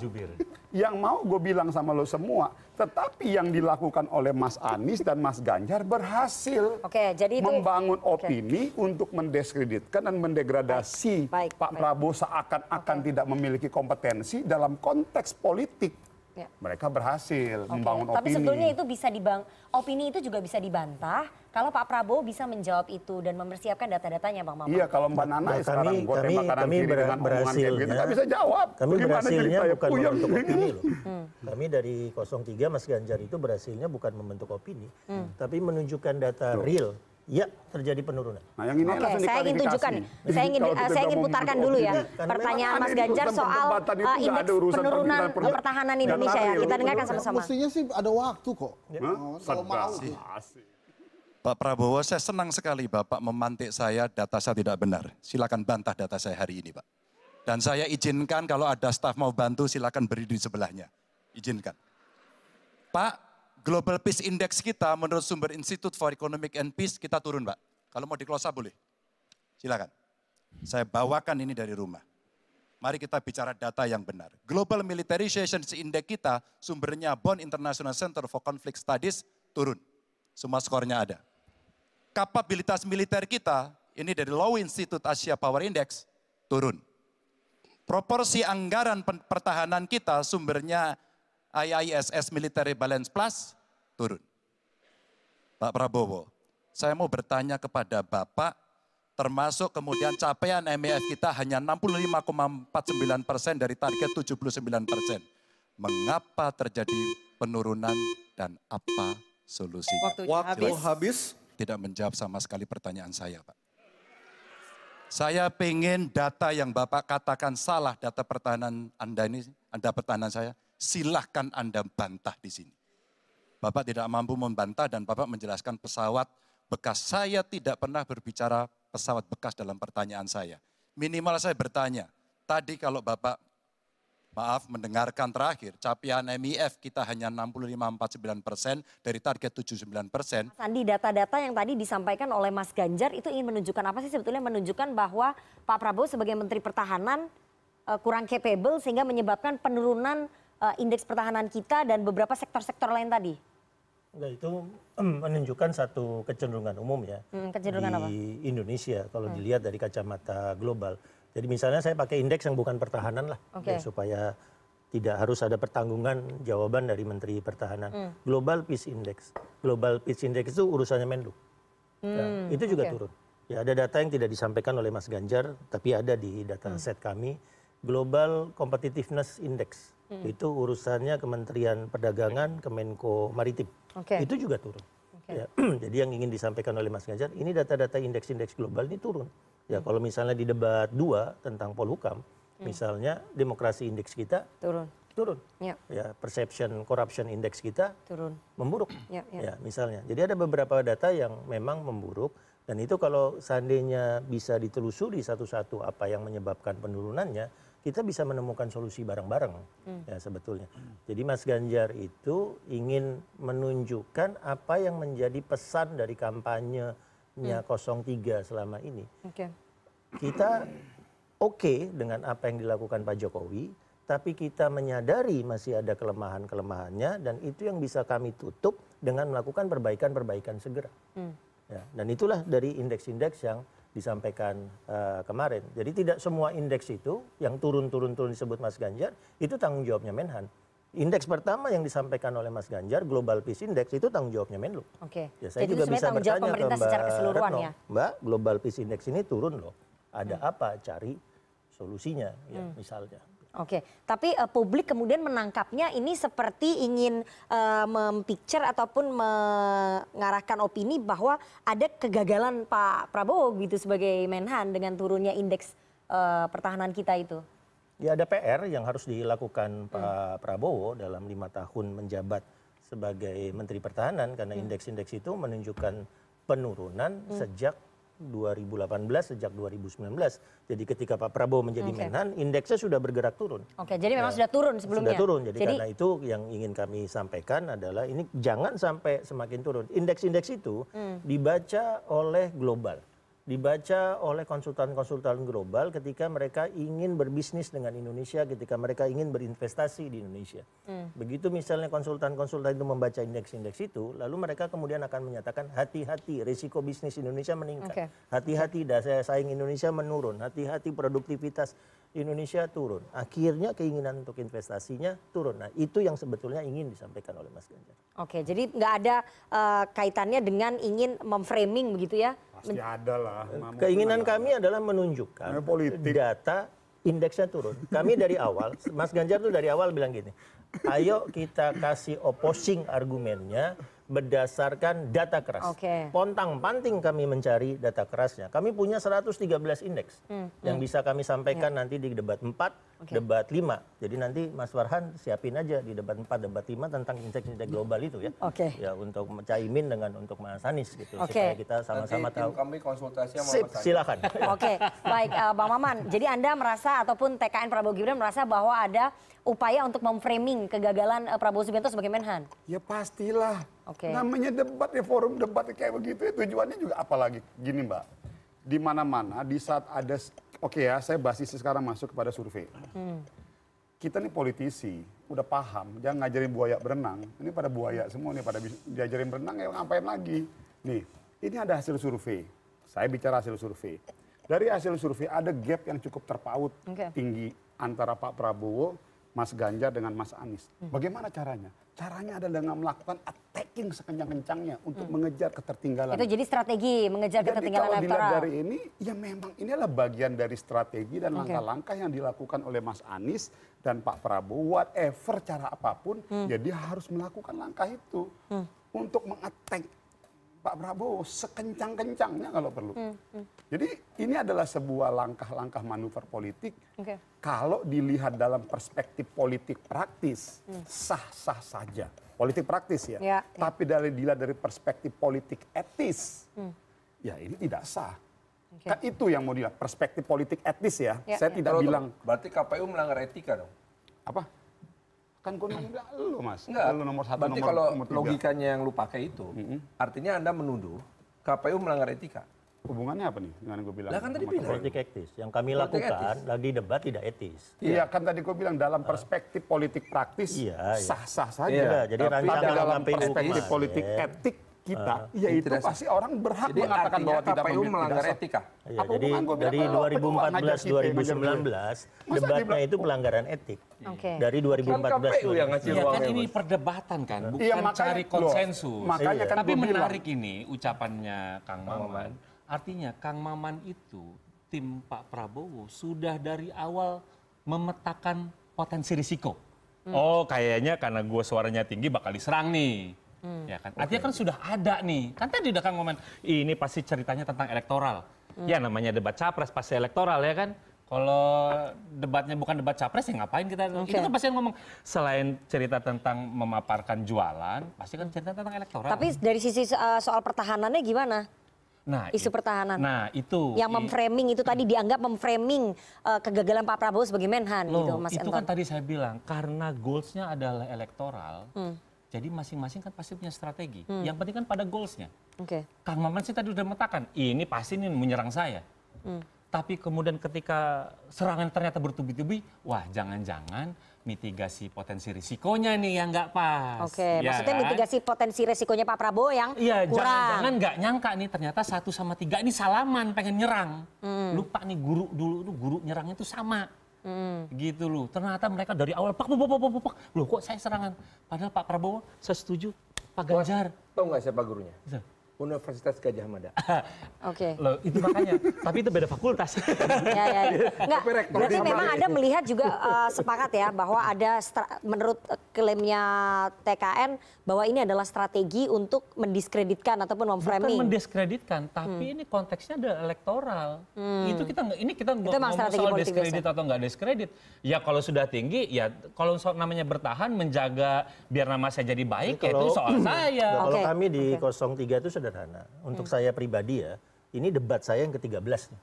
yang mau gue bilang sama lo semua, tetapi yang dilakukan oleh Mas Anies dan Mas Ganjar berhasil Oke, jadi itu membangun opini untuk mendiskreditkan dan mendegradasi Pak Prabowo seakan-akan tidak memiliki kompetensi dalam konteks politik. Ya. Mereka berhasil membangun Tapi opini. sebetulnya itu bisa dibang, opini itu juga bisa dibantah kalau Pak Prabowo bisa menjawab itu dan mempersiapkan data-datanya, Bang Maman. Iya, kalau Mbak Nana Nah, ya sekarang kami- gue kami- kanan kami kiri ber- dengan berhasilnya- nggak bisa jawab. Kami Bagaimana berhasilnya ceritanya? bukan Puyeng. membentuk <laughs> opini loh. Hmm. Kami dari 03 Mas Ganjar itu berhasilnya bukan membentuk opini, Hmm. tapi menunjukkan data real. Ya, terjadi penurunan. Nah, yang ini Oke, saya ingin tunjukkan, saya ingin saya ingin putarkan membentuk dulu ya kan pertanyaan Mas Ganjar soal uh, indeks urusan penurunan perdebatan uh, pertahanan Indonesia ya. Kita dengarkan sama-sama. Mestinya sih ada waktu kok. Oh, Kalau mau. Pak Prabowo, saya senang sekali Bapak memantik saya data saya tidak benar. Silakan bantah data saya hari ini, Pak. Dan saya izinkan kalau ada staf mau bantu, silakan berdiri di sebelahnya. Izinkan. Pak, Global Peace Index kita menurut sumber Institute for Economic and Peace kita turun, Pak. Kalau mau diklosa boleh. Silakan. Saya bawakan ini dari rumah. Mari kita bicara data yang benar. Global Militarization Index kita sumbernya Bonn International Center for Conflict Studies turun. Semua skornya ada. Kapabilitas militer kita, ini dari Law Institute Asia Power Index, turun. Proporsi anggaran pertahanan kita sumbernya IISS Military Balance Plus turun. Pak Prabowo, saya mau bertanya kepada Bapak, termasuk kemudian capaian MEF kita hanya 65,49 persen dari target 79 persen. Mengapa terjadi penurunan dan apa solusinya? Waktunya Waktu habis. habis. Tidak menjawab sama sekali pertanyaan saya, Pak. Saya pengen data yang Bapak katakan salah data pertahanan Anda ini, Anda pertahanan saya, silahkan Anda bantah di sini. Bapak tidak mampu membantah dan Bapak menjelaskan pesawat bekas. Saya tidak pernah berbicara pesawat bekas dalam pertanyaan saya. Minimal saya bertanya, tadi kalau Bapak maaf mendengarkan terakhir, capaian MIF kita hanya 65-49 persen dari target 79 persen. Sandi data-data yang tadi disampaikan oleh Mas Ganjar itu ingin menunjukkan apa sih sebetulnya menunjukkan bahwa Pak Prabowo sebagai Menteri Pertahanan uh, kurang capable sehingga menyebabkan penurunan indeks pertahanan kita dan beberapa sektor-sektor lain tadi. Enggak, itu menunjukkan satu kecenderungan umum ya. Hmm, kecenderungan di apa? Indonesia kalau Hmm. dilihat dari kacamata global. Jadi misalnya saya pakai indeks yang bukan pertahanan lah, Oke. ya, supaya tidak harus ada pertanggungan jawaban dari Menteri Pertahanan. Hmm. Global Peace Index. Global Peace Index itu urusannya Menlu. Ya, Hmm, itu juga oke. turun. Ya ada data yang tidak disampaikan oleh Mas Ganjar, tapi ada di data Hmm. set kami. Global Competitiveness Index. Hmm. Itu urusannya Kementerian Perdagangan, Kemenko Maritim. Oke. Itu juga turun. Ya, <clears throat> jadi yang ingin disampaikan oleh Mas Ganjar, ini data-data indeks-indeks global ini turun. Ya kalau misalnya di debat dua tentang Polhukam, misalnya demokrasi indeks kita turun. Turun. Ya. Ya, perception corruption index kita Turun. memburuk. Ya, ya. Ya, misalnya. Jadi ada beberapa data yang memang memburuk dan itu kalau seandainya bisa ditelusuri satu-satu apa yang menyebabkan penurunannya, kita bisa menemukan solusi bareng-bareng Hmm. ya sebetulnya. Jadi Mas Ganjar itu ingin menunjukkan apa yang menjadi pesan dari kampanyenya Hmm. 03 selama ini. Oke. Kita oke dengan apa yang dilakukan Pak Jokowi, tapi kita menyadari masih ada kelemahan-kelemahannya dan itu yang bisa kami tutup dengan melakukan perbaikan-perbaikan segera. Hmm. Ya, dan itulah dari indeks-indeks yang disampaikan eh, kemarin. Jadi tidak semua indeks itu yang turun-turun-turun disebut Mas Ganjar itu tanggung jawabnya Menhan. Indeks pertama yang disampaikan oleh Mas Ganjar, Global Peace Index itu tanggung jawabnya Menlu. Oke. Ya, saya Jadi juga itu bisa bertanya ke pemerintah Mbak secara keseluruhan Retno, ya. Mbak, Global Peace Index ini turun loh. Ada apa? Cari solusinya, ya, Hmm. misalnya. Oke, tapi eh, publik kemudian menangkapnya ini seperti ingin eh, mempicture ataupun mengarahkan opini bahwa ada kegagalan Pak Prabowo gitu sebagai Menhan dengan turunnya indeks eh, pertahanan kita itu. Ya ada PR yang harus dilakukan Hmm. Pak Prabowo dalam lima tahun menjabat sebagai Menteri Pertahanan karena Hmm. indeks-indeks itu menunjukkan penurunan Hmm. sejak 2018 sejak 2019. Jadi ketika Pak Prabowo menjadi Oke. Menhan, indeksnya sudah bergerak turun. Oke, jadi memang Ya, sudah turun sebelumnya. Sudah turun. Jadi, Jadi- karena itu yang ingin kami sampaikan adalah ini jangan sampai semakin turun. Indeks-indeks itu Hmm. dibaca oleh global, dibaca oleh konsultan-konsultan global ketika mereka ingin berbisnis dengan Indonesia, ketika mereka ingin berinvestasi di Indonesia. Hmm. Begitu misalnya konsultan-konsultan itu membaca indeks-indeks itu, lalu mereka kemudian akan menyatakan hati-hati risiko bisnis Indonesia meningkat. Hati-hati daya saing Indonesia menurun, hati-hati produktivitas Indonesia turun. Akhirnya keinginan untuk investasinya turun. Nah, itu yang sebetulnya ingin disampaikan oleh Mas Ganjar. Oke, jadi nggak ada eh, kaitannya dengan ingin memframing begitu ya? Pasti ada lah. Keinginan kami adalah menunjukkan data indeksnya turun. Kami dari awal, Mas Ganjar tuh dari awal bilang gini, ayo kita kasih opposing argumennya berdasarkan data keras. Oke. Pontang panting kami mencari data kerasnya. Kami punya 113 indeks Hmm, yang hmm. bisa kami sampaikan nanti di debat 4, Oke. Debat 5. Jadi nanti Mas Farhan siapin aja di debat 4, debat 5 tentang indeks-indeks global itu ya. Oke. Ya untuk Caimin dengan untuk Mas Anies gitu Oke. supaya kita sama-sama tahu. kami konsultasi sama Sip, Mas Anies. silakan. <laughs> Oke, baik eh, Bang Maman. Jadi Anda merasa ataupun TKN Prabowo Gibran merasa bahwa ada upaya untuk memframing kegagalan eh, Prabowo Subianto sebagai Menhan? Ya pastilah. Oke. Namanya debat ya forum debat kayak begitu ya tujuannya juga apalagi gini Mbak. Di mana-mana di saat ada oke ya saya basis sekarang masuk kepada survei. Hmm. Kita nih politisi udah paham jangan ngajarin buaya berenang. Ini pada buaya semua nih pada diajarin berenang ya ngapain lagi. Nih, ini ada hasil survei. Saya bicara hasil survei. Dari hasil survei ada gap yang cukup terpaut Oke. tinggi antara Pak Prabowo, Mas Ganjar dengan Mas Anies. Hmm. Bagaimana caranya? Caranya adalah dengan melakukan attacking sekencang-kencangnya untuk mengejar ketertinggalan. Hmm. Itu jadi strategi mengejar Jadi ketertinggalan kalau elektoral. dari ini, ya memang ini adalah bagian dari strategi dan langkah-langkah yang dilakukan oleh Mas Anies dan Pak Prabowo, whatever cara apa pun, Hmm. ya dia harus melakukan langkah itu untuk mengattack Pak Prabowo sekencang-kencangnya kalau perlu. Hmm, hmm. Jadi ini adalah sebuah langkah-langkah manuver politik Oke. kalau dilihat dalam perspektif politik praktis, Hmm. sah-sah saja. Politik praktis ya. Ya, ya. Tapi dari dilihat dari perspektif politik etis, Hmm. ya ini tidak sah. Oke. Kan itu yang mau dilihat, perspektif politik etis ya. Ya, Saya ya. tidak Tunggu, bilang. Berarti KPU melanggar etika dong? apa? Kan gue bilang lu mas, Enggak. lu nomor satu, Berarti nomor, kalau nomor tiga. logikanya yang lu pakai itu, artinya Anda menuduh KPU melanggar etika. Hubungannya apa nih dengan gue bilang? Lah kan tadi bilang. Politik etis. Yang kami Politik lakukan etis. lagi debat tidak etis. Iya kan tadi gue bilang dalam perspektif politik praktis Iya, iya. sah-sah saja. Iya, jadi Tapi dalam perspektif politik etik kita, Ah. ya itu pasti orang berhak Jadi mengatakan bahwa tidak KPU melanggar etika. Iya, Apa jadi dari "Oh, berdua ngajak kita, ngajak 2014-2019 dia." Masa debatnya itu pelanggaran etik. Oke. Dari 2014 KPU yang ngasih Iya kan ini perdebatan kan, bukan Iya, makanya- cari loh, konsensus. makanya Iya. kan Tapi menarik ini ucapannya Kang Maman. Artinya Kang Maman itu tim Pak Prabowo sudah dari awal memetakan potensi risiko. Oh kayaknya karena gue suaranya tinggi bakal diserang nih. Ya kan? Artinya kan sudah ada nih. Kan tadi udah Kang Maman, ini pasti ceritanya tentang elektoral. Ya namanya debat capres pasti elektoral ya kan. Kalau debatnya bukan debat capres ya ngapain kita? Oke. Itu kan pasti yang ngomong selain cerita tentang memaparkan jualan, pasti kan cerita tentang elektoral. Tapi dari sisi eh, soal pertahanannya gimana? nah, Isu it- pertahanan. Nah, itu yang memframing itu tadi dianggap memframing eh, kegagalan Pak Prabowo sebagai Menhan Loh, gitu Mas itu Enton. kan tadi saya bilang karena goalsnya adalah elektoral. Hmm. Jadi masing-masing kan pasti punya strategi. Hmm. Yang penting kan pada goalsnya. Oke. Kang Maman sih tadi udah metakan, ini pasti ini menyerang saya. Hmm. Tapi kemudian ketika serangan ternyata bertubi-tubi, wah jangan-jangan mitigasi potensi risikonya nih yang nggak pas. Oke, Ya maksudnya kan? mitigasi potensi resikonya Pak Prabowo yang Iya, kurang. jangan-jangan nggak nyangka nih ternyata satu sama tiga ini salaman pengen nyerang. Hmm. Lupa nih guru dulu tuh guru nyerangnya tuh sama. Hmm. Gitu loh. Ternyata mereka dari awal pak pak pak pak pak, pak. Loh kok saya serangan? Padahal Pak Prabowo saya setuju. Pak Ganjar. Tahu nggak siapa gurunya? Universitas Gajah Mada. <laughs> Oke. Loh itu makanya. Tapi itu beda fakultas. <laughs> Ya, ya, ya. Enggak, berarti memang Anda melihat juga eh, sepakat ya bahwa ada menurut klaimnya TKN bahwa ini adalah strategi untuk mendiskreditkan ataupun Bukan memframing. mendiskreditkan, tapi ini konteksnya ada elektoral. Hmm. Itu kita ini kita nggak Itu ngomong soal diskredit atau nggak diskredit. Ya kalau sudah tinggi, ya kalau soal namanya bertahan, menjaga biar nama saya jadi baik, ya itu soal saya. <clears throat> Kalau Oke, kami di oke. 03 itu sederhana. Untuk saya pribadi ya, ini debat saya yang ke-13 nih.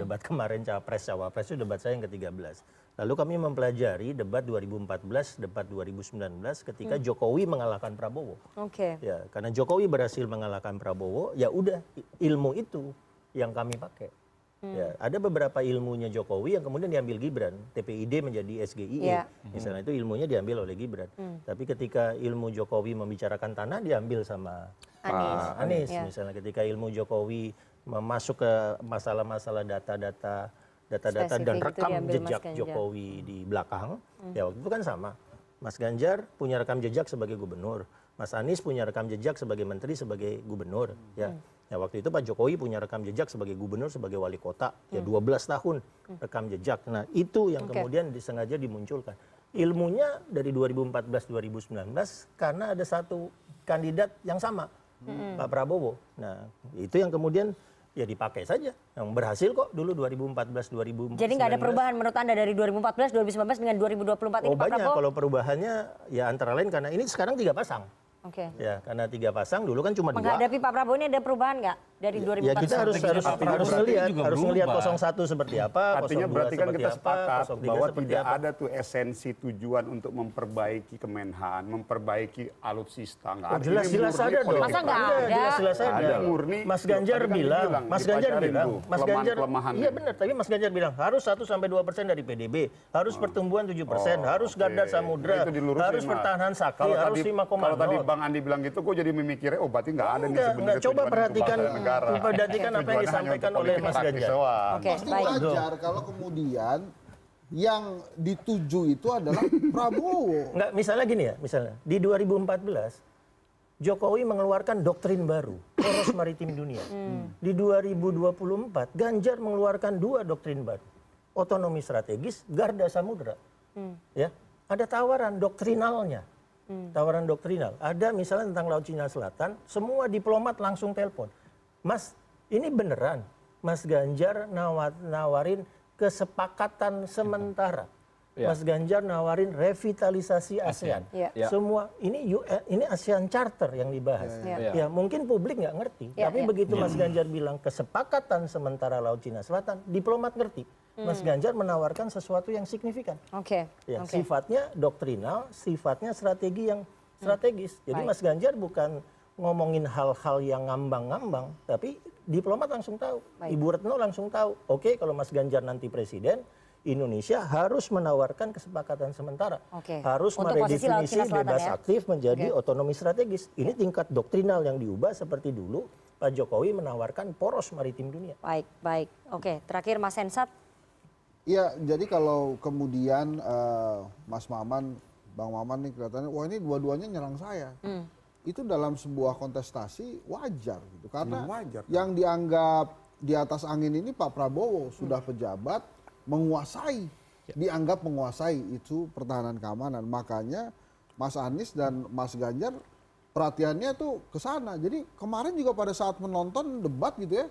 Debat kemarin Capres Cawapres itu debat saya yang ke-13. Lalu kami mempelajari debat 2014, debat 2019 ketika Jokowi mengalahkan Prabowo. Oke. Ya, karena Jokowi berhasil mengalahkan Prabowo, ya udah ilmu itu yang kami pakai. Ya, ada beberapa ilmunya Jokowi yang kemudian diambil Gibran, TPID menjadi SGIE. Iya. Misalnya itu ilmunya diambil oleh Gibran. Tapi ketika ilmu Jokowi membicarakan tanah diambil sama Anies. Anies. Iya. Misalnya ketika ilmu Jokowi masuk ke masalah-masalah data-data data-data dan rekam jejak. Jokowi di belakang, ya waktu itu kan sama. Mas Ganjar punya rekam jejak sebagai gubernur, Mas Anies punya rekam jejak sebagai menteri sebagai gubernur, ya. Ya waktu itu Pak Jokowi punya rekam jejak sebagai gubernur sebagai wali kota, ya 12 tahun rekam jejak. Nah, itu yang Oke. kemudian disengaja dimunculkan. Ilmunya dari 2014-2019 karena ada satu kandidat yang sama, Pak Prabowo. Nah, itu yang kemudian ya dipakai saja. Yang berhasil kok dulu 2014-2019. Jadi nggak ada perubahan menurut Anda dari 2014, 2019 dengan 2024 ini Oh Pak banyak Prabowo? kalau perubahannya ya antara lain karena ini sekarang tiga pasang. Oke. Ya, karena tiga pasang dulu kan cuma dua. Menghadapi Pak Prabowo ini ada perubahan nggak dari 2014? Ya kita harus harus Artinya harus juga harus berubah. 01 seperti apa, Artinya 02 berarti kan seperti kita apa, sepakat 03 bahwa seperti tidak apa. ada tuh esensi tujuan untuk memperbaiki Kemenhan, memperbaiki alutsista. Nggak Oh, ada. jelas jelas ada dong. Masa nggak Ada? Jelas jelas ada. Ada, murni. Mas Ganjar kan bilang, Mas Ganjar bilang, Mas Ganjar kelemahan-kelemahannya. Iya benar, tapi Mas Ganjar bilang harus 1 sampai 2 persen dari PDB, harus pertumbuhan 7 persen, Oh, harus. Garda Samudra, harus pertahanan sakti, Kalau harus tadi- 5,0. Kalau tadi Bang Andi bilang gitu, gue jadi memikirnya, oh berarti nggak ada nih Enggak, sebenarnya enggak. Coba perhatikan, bangsa dan negara. perhatikan apa yang disampaikan oleh Mas Ganjar. Oke, Pasti baik. wajar kalau kemudian yang dituju itu adalah <laughs> Prabowo. Enggak, misalnya gini ya, misalnya di 2014 Jokowi mengeluarkan doktrin baru, poros maritim dunia. Di 2024 Ganjar mengeluarkan dua doktrin baru, otonomi strategis, garda samudra. Ya, ada tawaran doktrinalnya. Tawaran doktrinal. Ada misalnya tentang Laut Cina Selatan, semua diplomat langsung telepon. Mas, ini beneran Mas Ganjar nawa- nawarin kesepakatan sementara. Ya. Mas Ganjar nawarin revitalisasi ASEAN. Iya. Ya. Semua ini UN, ini ASEAN Charter yang dibahas. Iya. Ya, mungkin publik nggak ngerti, Iya, tapi iya. begitu Mas Ganjar bilang kesepakatan sementara Laut Cina Selatan, diplomat ngerti. Mas Ganjar menawarkan sesuatu yang signifikan. Oke. Ya, Oke. sifatnya doktrinal, sifatnya strategi yang strategis. Jadi Baik. Mas Ganjar bukan ngomongin hal-hal yang ngambang-ngambang, tapi diplomat langsung tahu. Baik. Ibu Retno langsung tahu. Oke, kalau Mas Ganjar nanti presiden, Indonesia harus menawarkan kesepakatan sementara. Oke. Harus Untuk meredefinisi bebas ya? aktif menjadi Oke. otonomi strategis. Ini tingkat doktrinal yang diubah seperti dulu Pak Jokowi menawarkan poros maritim dunia. Baik, baik. Oke, terakhir Mas Hensat. Iya, jadi kalau kemudian eh, Mas Maman, Bang Maman nih kelihatannya, wah ini dua-duanya nyerang saya. Itu dalam sebuah kontestasi wajar gitu, karena Hmm, wajar. yang dianggap di atas angin ini Pak Prabowo sudah pejabat menguasai, dianggap menguasai itu pertahanan keamanan. Makanya Mas Anies dan Mas Ganjar perhatiannya tuh ke sana. Jadi kemarin juga pada saat menonton debat gitu ya,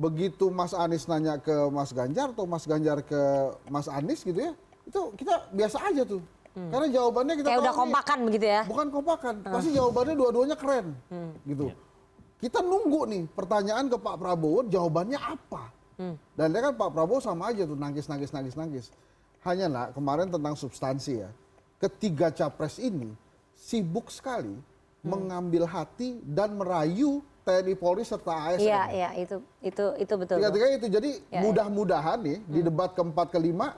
begitu Mas Anies nanya ke Mas Ganjar atau Mas Ganjar ke Mas Anies gitu ya, itu kita biasa aja tuh. Karena jawabannya kita Kayak tahu udah nih, kompakan begitu ya? bukan kompakan, pasti jawabannya dua-duanya keren, gitu. Kita nunggu nih pertanyaan ke Pak Prabowo, jawabannya apa? Dan dia kan Pak Prabowo sama aja tuh nangis, nangis, nangis, nangis. Hanya nak kemarin tentang substansi ya. Ketiga capres ini sibuk sekali mengambil hati dan merayu TNI Polri serta ASN. Iya, iya, itu itu itu betul. Tiga-tiga itu. Jadi Ya, ya. mudah-mudahan nih di debat keempat kelima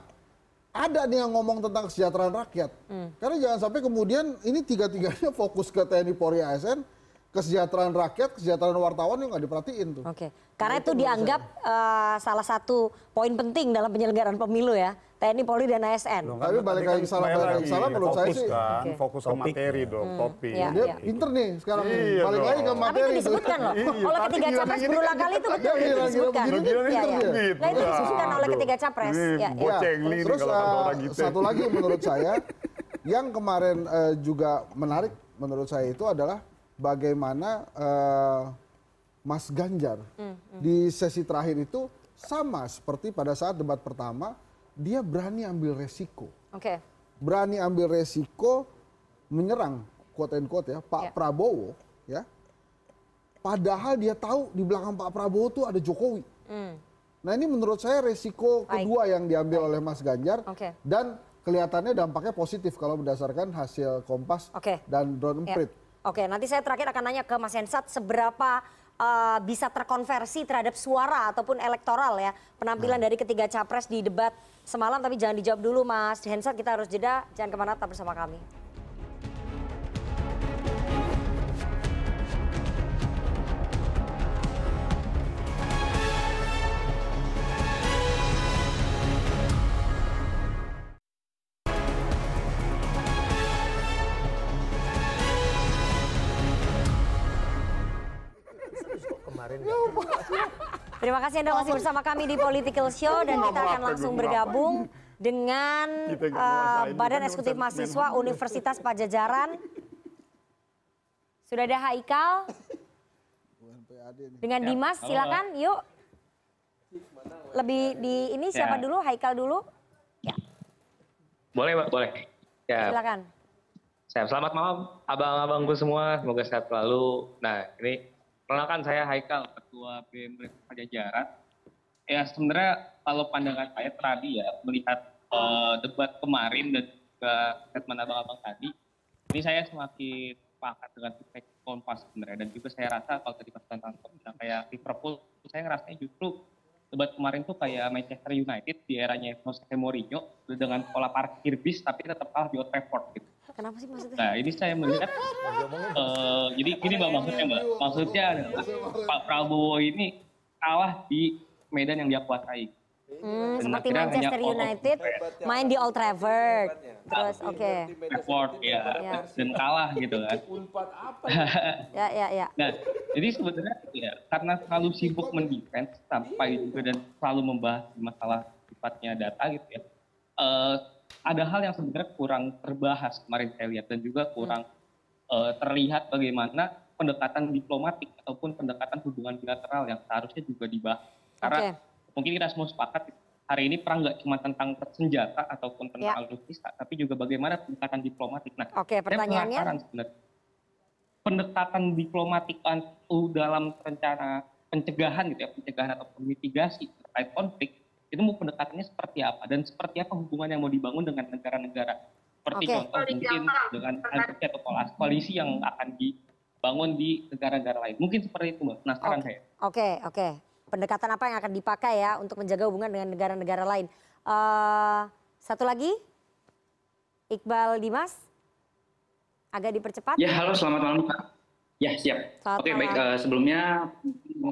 ada nih yang ngomong tentang kesejahteraan rakyat. Karena jangan sampai kemudian ini tiga-tiganya fokus ke TNI Polri ASN, kesejahteraan rakyat, kesejahteraan wartawan yang nggak diperhatiin tuh. Oke, karena itu dianggap eh, salah satu poin penting dalam penyelenggaraan pemilu ya, TNI, Polri dan ASN. Loh, Tapi balik lagi salah, balik lagi salah menurut saya sih. kan, Oke. fokus ke materi dong, topik. Iya, Dia iya. pinter nih sekarang. Iya balik dong. lagi ke Tapi materi. itu tuh. disebutkan loh, <laughs> Iya, oleh tapi ketiga capres berulang kan kali itu betul, Iya, itu disebutkan. Iya, iya. gitu. Nah itu disebutkan oleh ketiga capres. Ya, ya. nih kalau kata eh, orang gitu. satu lagi <laughs> menurut saya yang kemarin eh, juga menarik menurut saya itu adalah bagaimana eh, Mas Ganjar di sesi terakhir itu sama seperti pada saat debat pertama dia berani ambil resiko, Oke, berani ambil resiko menyerang quote and quote ya Pak Ya. Prabowo ya padahal dia tahu di belakang Pak Prabowo tuh ada Jokowi. Hmm. Nah ini menurut saya resiko Baik. kedua yang diambil oleh Mas Ganjar Oke. dan kelihatannya dampaknya positif kalau berdasarkan hasil Kompas Oke. dan Drone Ya. Emprit. Oke, nanti saya terakhir akan nanya ke Mas Hensat seberapa uh, bisa terkonversi terhadap suara ataupun elektoral ya penampilan Nah. dari ketiga capres di debat semalam. Tapi jangan dijawab dulu Mas Hensat, kita harus jeda. Jangan ke mana tetap bersama kami. Terima kasih Anda masih bersama kami di Political Show dan kita akan langsung bergabung dengan uh, Badan bukan Eksekutif Mahasiswa. Universitas Pajajaran. Sudah ada Haikal dengan Ya, Dimas, silakan yuk. Lebih di ini siapa Ya. dulu? Haikal dulu, Boleh, Mbak, boleh. Ya, silakan. selamat malam abang-abangku semua, semoga sehat selalu. Nah, ini perkenalkan saya Haikal, Ketua BEM Pajajaran. Ya, sebenarnya kalau pandangan saya tadi ya, melihat eh, debat kemarin dan juga statement abang-abang tadi, ini saya semakin sepakat dengan feedback Kompas sebenarnya. Dan juga saya rasa kalau tadi Mas Tantan bilang kayak Liverpool, saya ngerasanya justru debat kemarin tuh kayak Manchester United di eranya Jose Mourinho dengan pola parkir bis tapi tetap kalah di Old Trafford gitu. Kenapa sih maksudnya? Nah ini saya melihat, eh, jadi gini mbak maksudnya mbak, maksudnya adalah Pak Prabowo ini kalah di medan yang dia kuasai. Hmm, Dan seperti Manchester United main di Old Trafford. Terus oke. Trafford ya, Ya. dan kalah gitu kan. <laughs> Ya ya ya. Nah, jadi sebenarnya ya karena selalu sibuk mendefense sampai juga dan selalu membahas masalah sifatnya data gitu ya. eh, ada hal yang sebenarnya kurang terbahas kemarin saya lihat dan juga kurang eh, terlihat bagaimana pendekatan diplomatik ataupun pendekatan hubungan bilateral yang seharusnya juga dibahas. Karena mungkin kita semua sepakat hari ini perang nggak cuma tentang senjata ataupun tentang Ya. alutsista, tapi juga bagaimana pendekatan diplomatik. Nah, Oke, saya pertanyaannya? sebenarnya pendekatan diplomatik itu dalam rencana pencegahan gitu ya, pencegahan atau mitigasi terkait konflik, itu mau pendekatannya seperti apa dan seperti apa hubungan yang mau dibangun dengan negara-negara seperti Oke. contoh mungkin dengan alliansi atau koalisi koalisi yang akan dibangun di negara-negara lain. Mungkin seperti itu, Mbak. Penasaran saya. Oke, oke. Pendekatan apa yang akan dipakai ya untuk menjaga hubungan dengan negara-negara lain? Eh, satu lagi, Iqbal Dimas, agak dipercepat. Ya, halo, selamat malam, Pak. Ya, siap. Selamat Oke, baik. malam. eh, sebelumnya,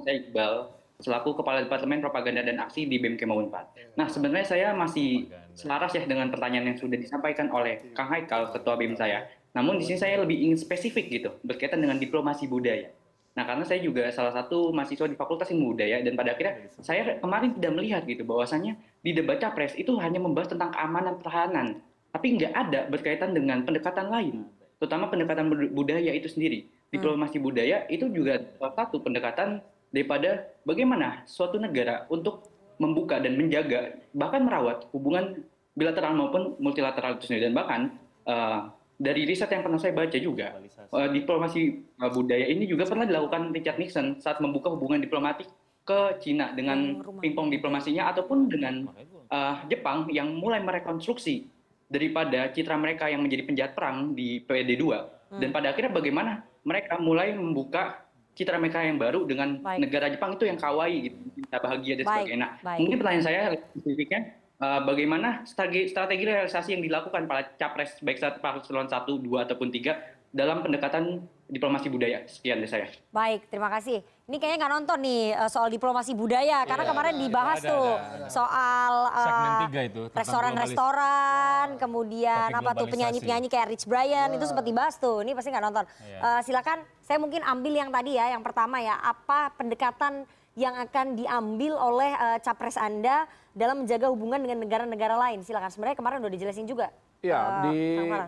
saya Iqbal, selaku Kepala Departemen Propaganda dan Aksi di Kemau Unpad. Nah, sebenarnya saya masih selaras ya dengan pertanyaan yang sudah disampaikan oleh Kang Haikal, Ketua BEM saya. Namun di sini saya lebih ingin spesifik gitu, berkaitan dengan diplomasi budaya. Nah, karena saya juga salah satu mahasiswa di Fakultas Ilmu Budaya, dan pada akhirnya saya kemarin tidak melihat gitu, bahwasannya di debat Capres itu hanya membahas tentang keamanan pertahanan, tapi nggak ada berkaitan dengan pendekatan lain, terutama pendekatan bud- budaya itu sendiri. Diplomasi budaya itu juga salah satu pendekatan daripada bagaimana suatu negara untuk membuka dan menjaga, bahkan merawat hubungan bilateral maupun multilateral itu sendiri. Dan bahkan eh, dari riset yang pernah saya baca juga, eh, diplomasi eh, budaya ini juga pernah dilakukan Richard Nixon saat membuka hubungan diplomatik ke Cina dengan pingpong diplomasinya ataupun dengan eh, Jepang yang mulai merekonstruksi daripada citra mereka yang menjadi penjahat perang di PED 2 dan pada akhirnya bagaimana mereka mulai membuka citra mereka yang baru dengan negara Jepang itu yang kawaii gitu, cinta bahagia dan Baik, sebagainya. Nah, baik. mungkin pertanyaan saya spesifiknya eh, bagaimana strategi, strategi realisasi yang dilakukan para capres baik saat paslon 1, 2 ataupun 3 dalam pendekatan diplomasi budaya. Sekian dari saya. Baik, terima kasih. Ini kayaknya nggak nonton nih eh, soal diplomasi budaya, karena Iya, kemarin ada, dibahas ada, tuh ada, ada. soal eh, Segmen tiga itu, tentang restoran-restoran, kemudian Topik apa tuh penyanyi-penyanyi kayak Rich Brian itu sempat dibahas tuh. Ini pasti nggak nonton. Iya. Eh, silakan, saya mungkin ambil yang tadi ya, yang pertama ya, apa pendekatan yang akan diambil oleh eh, capres Anda dalam menjaga hubungan dengan negara-negara lain? Silakan. Sebenarnya kemarin udah dijelasin juga. Ya, eh, di Kang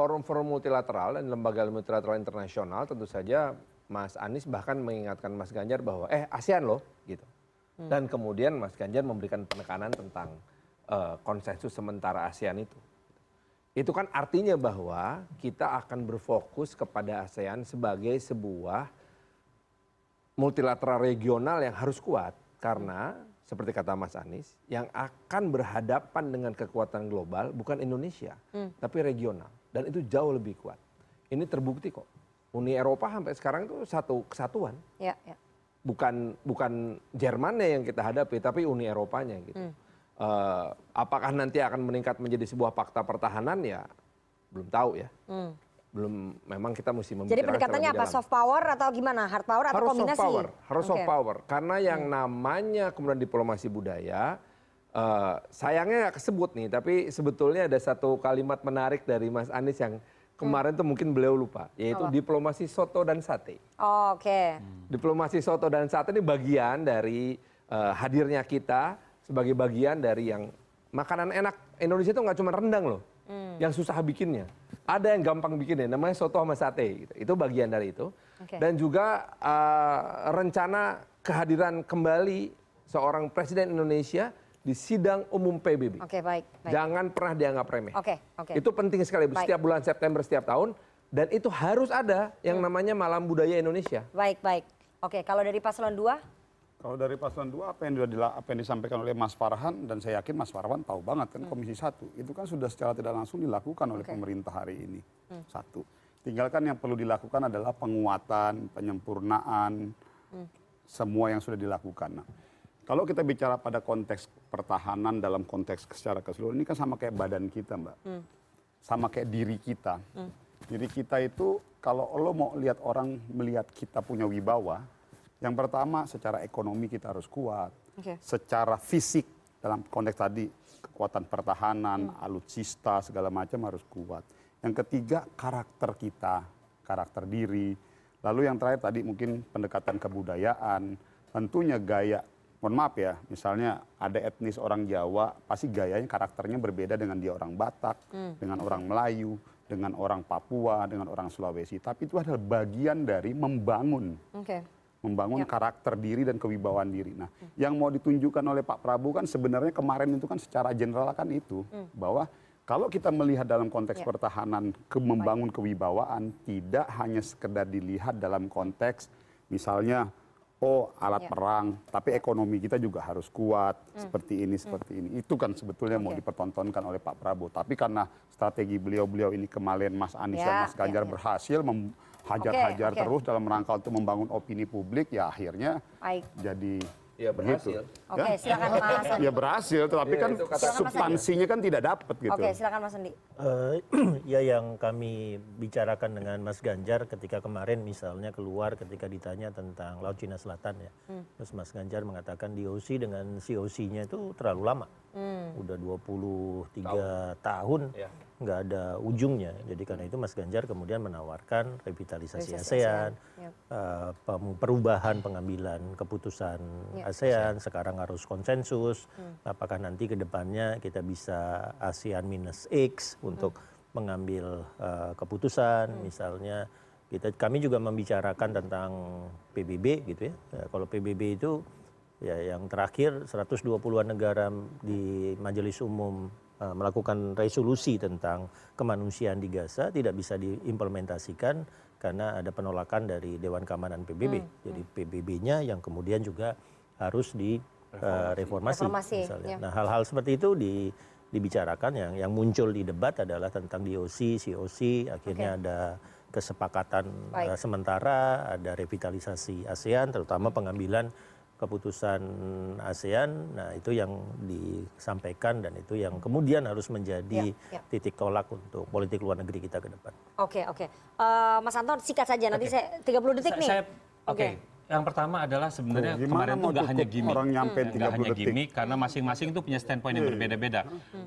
Farhan. eh, forum-forum multilateral dan lembaga multilateral internasional tentu saja Mas Anies bahkan mengingatkan Mas Ganjar bahwa eh ASEAN loh gitu. Dan kemudian Mas Ganjar memberikan penekanan tentang eh, konsensus sementara ASEAN itu. itu kan artinya bahwa kita akan berfokus kepada ASEAN sebagai sebuah multilateral regional yang harus kuat karena seperti kata Mas Anies yang akan berhadapan dengan kekuatan global bukan Indonesia Hmm. tapi regional dan itu jauh lebih kuat. Ini terbukti kok. Uni Eropa sampai sekarang itu satu kesatuan. Ya, ya. Bukan bukan Jermannya yang kita hadapi tapi Uni Eropanya gitu. Hmm. Eh, apakah nanti akan meningkat menjadi sebuah fakta pertahanan ya belum tahu ya. Hmm. Belum memang kita mesti Jadi membicarakan pendekatannya secara apa? Soft power atau gimana? Hard power atau harus kombinasi? soft power, harus soft Oke. power. Karena yang namanya kemudian diplomasi budaya, eh, sayangnya nggak kesebut nih, tapi sebetulnya ada satu kalimat menarik dari Mas Anies yang kemarin tuh mungkin beliau lupa, yaitu Apa? diplomasi soto dan sate. Oh, Oke. Diplomasi soto dan sate ini bagian dari eh, hadirnya kita sebagai bagian dari yang makanan enak Indonesia itu nggak cuma rendang loh, Hmm. yang susah bikinnya. Ada yang gampang bikinnya, namanya soto sama sate. Gitu. Itu bagian dari itu. Oke. Dan juga eh, rencana kehadiran kembali seorang presiden Indonesia di sidang umum PBB. Oke, baik. baik. Jangan pernah dianggap remeh. Oke, oke. Itu penting sekali Baik. setiap bulan September setiap tahun dan itu harus ada yang Hmm. namanya Malam Budaya Indonesia. Baik, baik. Oke, kalau dari paslon 2? Kalau dari paslon 2 apa yang sudah apa yang disampaikan oleh Mas Farhan dan saya yakin Mas Farhan tahu banget kan Komisi 1 itu kan sudah secara tidak langsung dilakukan oleh Oke. pemerintah hari ini. Hmm. Satu. Tinggalkan yang perlu dilakukan adalah penguatan, penyempurnaan semua yang sudah dilakukan. Nah, kalau kita bicara pada konteks pertahanan dalam konteks secara keseluruhan ini kan sama kayak badan kita, Mbak. Hmm. Sama kayak diri kita. Hmm. Diri kita itu kalau lo mau lihat orang melihat kita punya wibawa, yang pertama secara ekonomi kita harus kuat, Oke. secara fisik dalam konteks tadi kekuatan pertahanan, Hmm. alutsista segala macam harus kuat. Yang ketiga karakter kita, karakter diri. Lalu yang terakhir tadi mungkin pendekatan kebudayaan, tentunya gaya. Mohon maaf ya, misalnya ada etnis orang Jawa, pasti gayanya karakternya berbeda dengan dia orang Batak, Hmm. dengan orang Melayu, dengan orang Papua, dengan orang Sulawesi. Tapi itu adalah bagian dari membangun Oke. membangun Ya. karakter diri dan kewibawaan diri. Nah, yang mau ditunjukkan oleh Pak Prabowo kan sebenarnya kemarin itu kan secara general kan itu Hmm. bahwa kalau kita melihat dalam konteks Ya. pertahanan ke membangun kewibawaan tidak hanya sekedar dilihat dalam konteks misalnya oh alat Ya. perang, tapi ekonomi kita juga harus kuat Hmm. seperti ini seperti ini. Itu kan sebetulnya mau Oke. dipertontonkan oleh Pak Prabowo. Tapi karena strategi beliau-beliau ini kemarin Mas Anies Ya, dan Mas Ganjar ya, ya. berhasil hajar-hajar Oke, oke. terus dalam rangka untuk membangun opini publik ya akhirnya Baik. jadi Ya, berhasil. begitu. Oke, silakan Mas Andi. Ya berhasil, tetapi Ya, kan substansinya kan tidak dapat gitu. Oke, silakan Mas Andi. Eh, <clears throat> ya yang kami bicarakan dengan Mas Ganjar ketika kemarin misalnya keluar ketika ditanya tentang Laut Cina Selatan ya. Hmm. Terus Mas Ganjar mengatakan DOC dengan COC-nya itu terlalu lama. Hmm. Udah 23 tahun Ya. nggak ada ujungnya. Jadi karena itu Mas Ganjar kemudian menawarkan revitalisasi Revitalisasi ASEAN, eh, pem- perubahan pengambilan keputusan Ya. ASEAN sekarang harus konsensus. Hmm. Apakah nanti ke depannya kita bisa ASEAN minus X untuk mengambil eh, keputusan, misalnya kita kami juga membicarakan tentang PBB gitu ya. Ya, Kalau PBB itu ya yang terakhir 120-an negara di Majelis Umum eh, melakukan resolusi tentang kemanusiaan di Gaza tidak bisa diimplementasikan karena ada penolakan dari Dewan Keamanan PBB. Jadi PBB-nya yang kemudian juga harus direformasi Reformasi, misalnya. ya. Nah, hal-hal seperti itu di dibicarakan yang yang muncul di debat adalah tentang DOC, COC, akhirnya Oke. ada kesepakatan Baik. eh, sementara, ada revitalisasi ASEAN, terutama pengambilan keputusan ASEAN. Nah, itu yang disampaikan dan itu yang kemudian harus menjadi Ya, ya. titik tolak untuk politik luar negeri kita ke depan. Oke, oke. Eh, Mas Anton singkat saja nanti Oke. saya 30 detik Sa- nih. saya- Oke. Yang pertama adalah sebenarnya Tuh, gimana kemarin itu nggak hanya gimmick, orang nyampe nggak 30 hanya detik? gimmick karena masing-masing itu punya standpoint yang Iya. berbeda-beda.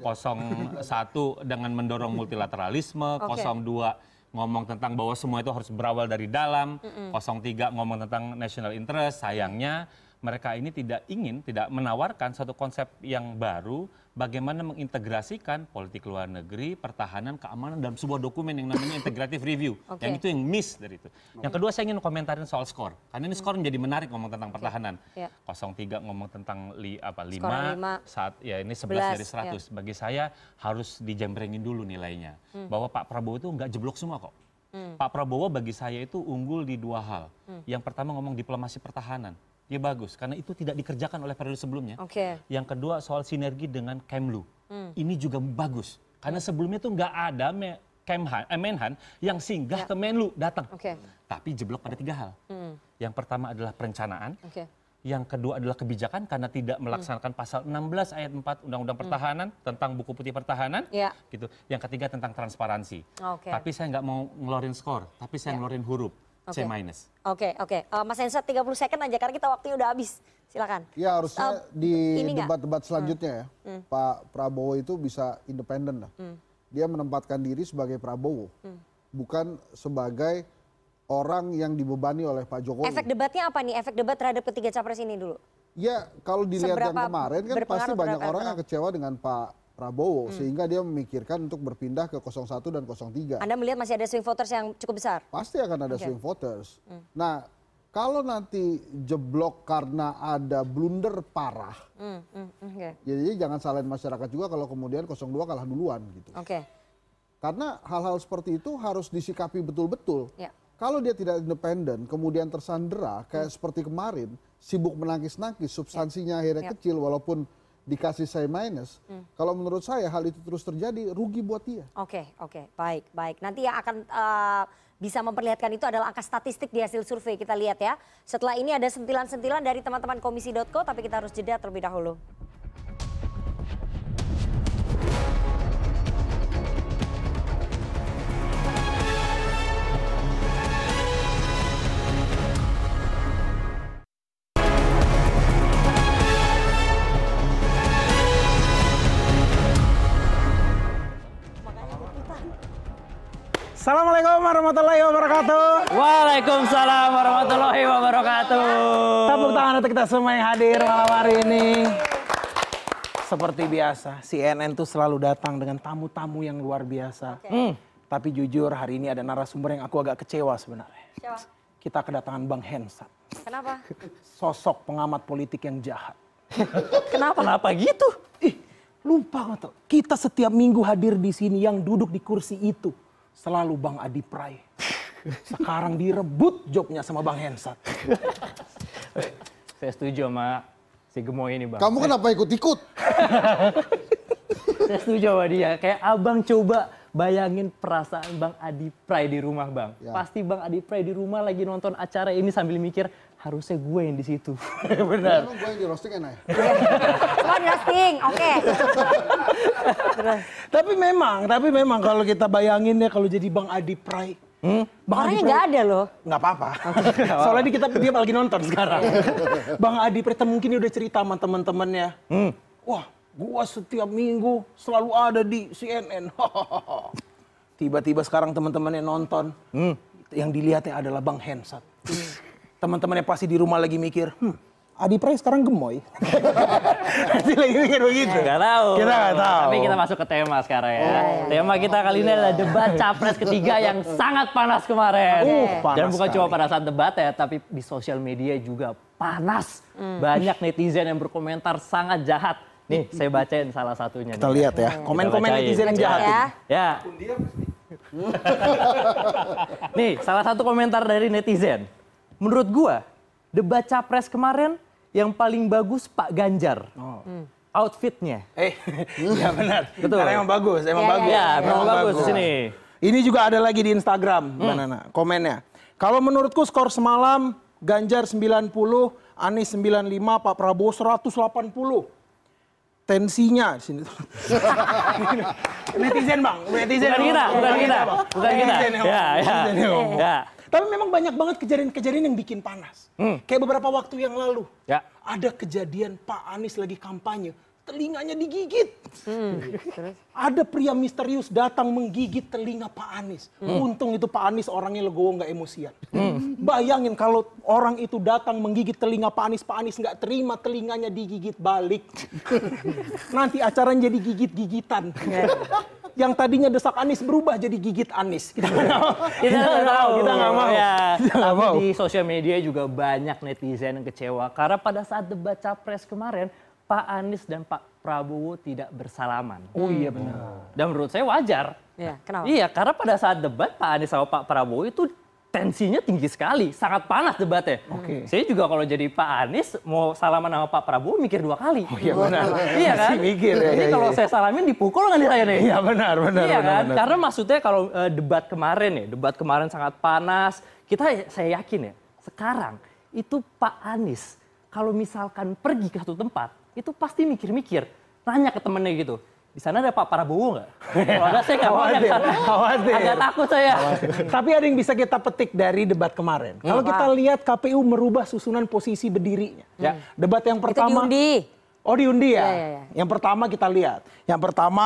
01 dengan mendorong multilateralisme, Oke. 02 ngomong tentang bahwa semua itu harus berawal dari dalam, Mm-mm. 03 ngomong tentang national interest. Sayangnya mereka ini tidak ingin, tidak menawarkan satu konsep yang baru bagaimana mengintegrasikan politik luar negeri, pertahanan, keamanan dalam sebuah dokumen yang namanya integrative review. <clears throat> Oke. Yang itu yang miss dari itu. Yang kedua saya ingin komentarin soal skor. Karena ini skor menjadi menarik ngomong tentang pertahanan. Ya. 03 ngomong tentang li, apa 5, Skor lima. saat ya ini 11, 11, dari 100. Bagi saya harus dijembrengin dulu nilainya. Hmm. Bahwa Pak Prabowo itu nggak jeblok semua kok. Hmm. Pak Prabowo bagi saya itu unggul di dua hal. Hmm. Yang pertama ngomong diplomasi pertahanan. Dia bagus karena itu tidak dikerjakan oleh periode sebelumnya. Oke. Yang kedua soal sinergi dengan Kemlu. Hmm. Ini juga bagus karena sebelumnya tuh nggak ada me, Kemhan, eh, Menhan yang singgah Ya. ke Menlu datang. Oke. Tapi jeblok pada tiga hal. Hmm. Yang pertama adalah perencanaan. Oke. Yang kedua adalah kebijakan karena tidak melaksanakan pasal 16 ayat 4 Undang-Undang Pertahanan tentang buku putih pertahanan. Ya. Gitu. Yang ketiga tentang transparansi. Oke. Tapi saya nggak mau ngeluarin skor, tapi saya Ya. ngeluarin huruf C Oke. minus. Oke, oke. Eh, Mas Hensat 30 second aja karena kita waktunya udah habis. Silakan. Ya harusnya Eh, di debat-debat selanjutnya ya, Hmm. Pak Prabowo itu bisa independen lah. Hmm. Dia menempatkan diri sebagai Prabowo, Hmm. bukan sebagai orang yang dibebani oleh Pak Jokowi. Efek debatnya apa nih? Efek debat terhadap ketiga capres ini dulu. Ya kalau dilihat yang Seberapa kemarin kan pasti banyak orang yang kecewa dengan Pak Prabowo Hmm. sehingga dia memikirkan untuk berpindah ke 01 dan 03. Anda melihat masih ada swing voters yang cukup besar? Pasti akan ada Oke. swing voters. Hmm. Nah, kalau nanti jeblok karena ada blunder parah, Hmm, hmm, hmm, Oke. ya jadi jangan salahin masyarakat juga kalau kemudian 02 kalah duluan gitu. Oke. Karena hal-hal seperti itu harus disikapi betul-betul. Ya. Kalau dia tidak independen, kemudian tersandera kayak seperti kemarin, sibuk menangkis-nangkis, substansinya akhirnya Ya. kecil walaupun dikasih saya minus. Hmm. Kalau menurut saya hal itu terus terjadi rugi buat dia. Oke, oke, baik, baik. Nanti yang akan eh, bisa memperlihatkan itu adalah angka statistik di hasil survei. Kita lihat ya. Setelah ini ada sentilan-sentilan dari teman-teman komisi.co, tapi kita harus jeda terlebih dahulu. Assalamualaikum warahmatullahi wabarakatuh. Waalaikumsalam warahmatullahi wabarakatuh. Tepuk tangan untuk kita semua yang hadir malam hari ini. Seperti biasa, CNN tuh selalu datang dengan tamu-tamu yang luar biasa. Hmm. Tapi jujur hari ini ada narasumber yang aku agak kecewa sebenarnya. Siapa? Kita kedatangan Bang Hensat, Kenapa? <laughs> sosok pengamat politik yang jahat. Kenapa? Kenapa gitu? Ih, lupa kok. Kita setiap minggu hadir di sini yang duduk di kursi itu selalu Bang Adi Pray. Sekarang direbut jobnya sama Bang Hensat. Saya setuju sama si Gemoy ini bang. Kamu kenapa ikut-ikut? Saya setuju sama dia. Kayak abang coba bayangin perasaan Bang Adi Pray di rumah bang. Ya. Pasti Bang Adi Pray di rumah lagi nonton acara ini sambil mikir harusnya gue yang di situ. <laughs> Benar. Emang gue yang di roasting enak ya? Semua <laughs> di roasting, oke. <laughs> Tapi memang, tapi memang kalau kita bayangin ya kalau jadi Bang Adi Pray. Hmm? Bang Orangnya nggak ada loh. Nggak apa-apa. Soalnya dia- kita dia lagi nonton sekarang. Bang Adi Pray mungkin dia udah cerita sama teman-temannya. Wah, gua setiap minggu selalu ada di CNN. Tiba-tiba sekarang teman-temannya nonton. Yang dilihatnya adalah Bang Hensat. Teman-temannya pasti di rumah lagi mikir, hmm, Adi Pray sekarang gemoy. <laughs> Pasti lagi mikir begitu. Gak tahu. Kita nggak tahu. Tapi kita masuk ke tema sekarang ya. Tema kita kali ini adalah debat capres ketiga yang sangat panas kemarin. Uh, panas Dan bukan cuma pada saat debat ya, tapi di sosial media juga panas. Hmm. Banyak netizen yang berkomentar sangat jahat. Nih, saya bacain salah satunya. Kita nih. lihat ya, Kita komen-komen netizen yang jahat Ya. Ya. Nih, salah satu komentar dari netizen. Menurut gua, debat capres kemarin yang paling bagus Pak Ganjar. Hmm. Outfitnya. Eh, <laughs> ya benar. Betul. Karena emang bagus, emang Ya, bagus. ya, memang bagus di sini. Ini juga ada lagi di Instagram, Mbak Hmm. Nana, komennya. Kalau menurutku skor semalam Ganjar 90, Anies 95, Pak Prabowo 180. Tensinya di sini. <laughs> netizen bang, netizen. Bukan kita, bukan kita, bukan kita. Netizen. Ya, ya. Netizen. Ya. Tapi memang banyak banget kejadian-kejadian yang bikin panas. Hmm. Kayak beberapa waktu yang lalu. Ya. Ada kejadian Pak Anies lagi kampanye, telinganya digigit. Hmm, terus? Ada pria misterius datang menggigit telinga Pak Anies. Hmm. Untung itu Pak Anies orangnya legowo nggak emosian. Bayangin kalau orang itu datang menggigit telinga Pak Anies, Pak Anies nggak terima telinganya digigit balik. <laughs> Nanti acaranya jadi gigit-gigitan. Yang tadinya desak Anies berubah jadi gigit Anies. <laughs> Kita nggak mau. Kita nggak tahu. Kita nggak mau. Ya, Kita nggak tapi mau. di sosial media juga banyak netizen yang kecewa karena pada saat debat capres kemarin Pak Anies dan Pak Prabowo tidak bersalaman. Oh iya benar. Dan menurut saya wajar. Iya, kenapa? Iya, karena pada saat debat Pak Anies sama Pak Prabowo itu tensinya tinggi sekali, sangat panas debatnya. Oke. Saya juga kalau jadi Pak Anies mau salaman sama Pak Prabowo mikir dua kali. Oh iya benar. Iya kan? Masih mikir, ya, Jadi iya, kalau iya. saya salamin dipukul nggak nih saya nih? Iya benar, benar, Iya benar, kan? benar. Karena maksudnya kalau eh, debat kemarin ya, debat kemarin sangat panas. Kita saya yakin ya, sekarang itu Pak Anies kalau misalkan pergi ke satu tempat, itu pasti mikir-mikir, nanya ke temennya gitu. Di sana ada Pak Prabowo nggak? <laughs> Kalau ada saya nggak mau Khawatir, yang sana. khawatir. Agak takut saya. Tapi ada yang bisa kita petik dari debat kemarin. Kalau Hmm. kita lihat KPU merubah susunan posisi berdirinya. Ya. Debat yang pertama. diundi. Oh diundi ya. Ya, ya, ya. Yang pertama kita lihat. Yang pertama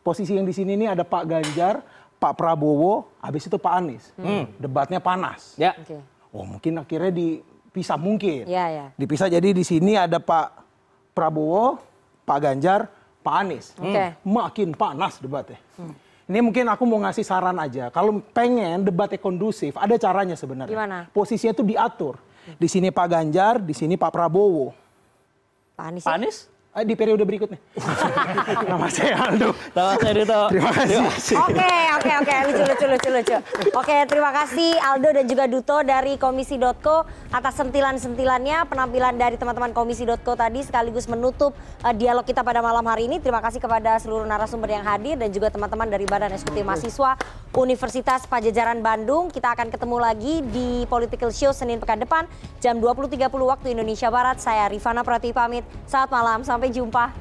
posisi yang di sini ini ada Pak Ganjar, Pak Prabowo, habis itu Pak Anies. Hmm. Debatnya panas. Ya. Oke. Oh mungkin akhirnya dipisah mungkin. Ya, ya. Dipisah jadi di sini ada Pak Prabowo, Pak Ganjar, Pak Anies. Oke. Makin panas debatnya. Ini mungkin aku mau ngasih saran aja. Kalau pengen debatnya kondusif, ada caranya sebenarnya. Gimana? Posisinya itu diatur. Di sini Pak Ganjar, di sini Pak Prabowo. Pak Anies. Pak Anies? Eh, di periode berikutnya. <laughs> Nama saya Aldo. Nama saya Dito. Terima kasih. Oke, oke, oke, lucu, lucu, lucu, lucu. Oke, terima kasih Aldo dan juga Duto dari Komisi.co atas sentilan-sentilannya, penampilan dari teman-teman Komisi.co tadi sekaligus menutup eh, dialog kita pada malam hari ini. Terima kasih kepada seluruh narasumber yang hadir dan juga teman-teman dari Badan Eksekutif Mahasiswa Universitas Pajajaran Bandung. Kita akan ketemu lagi di Political Show Senin pekan depan jam 20.30 waktu Indonesia Barat. Saya Rifana Prati pamit. Selamat malam, sampai jumpa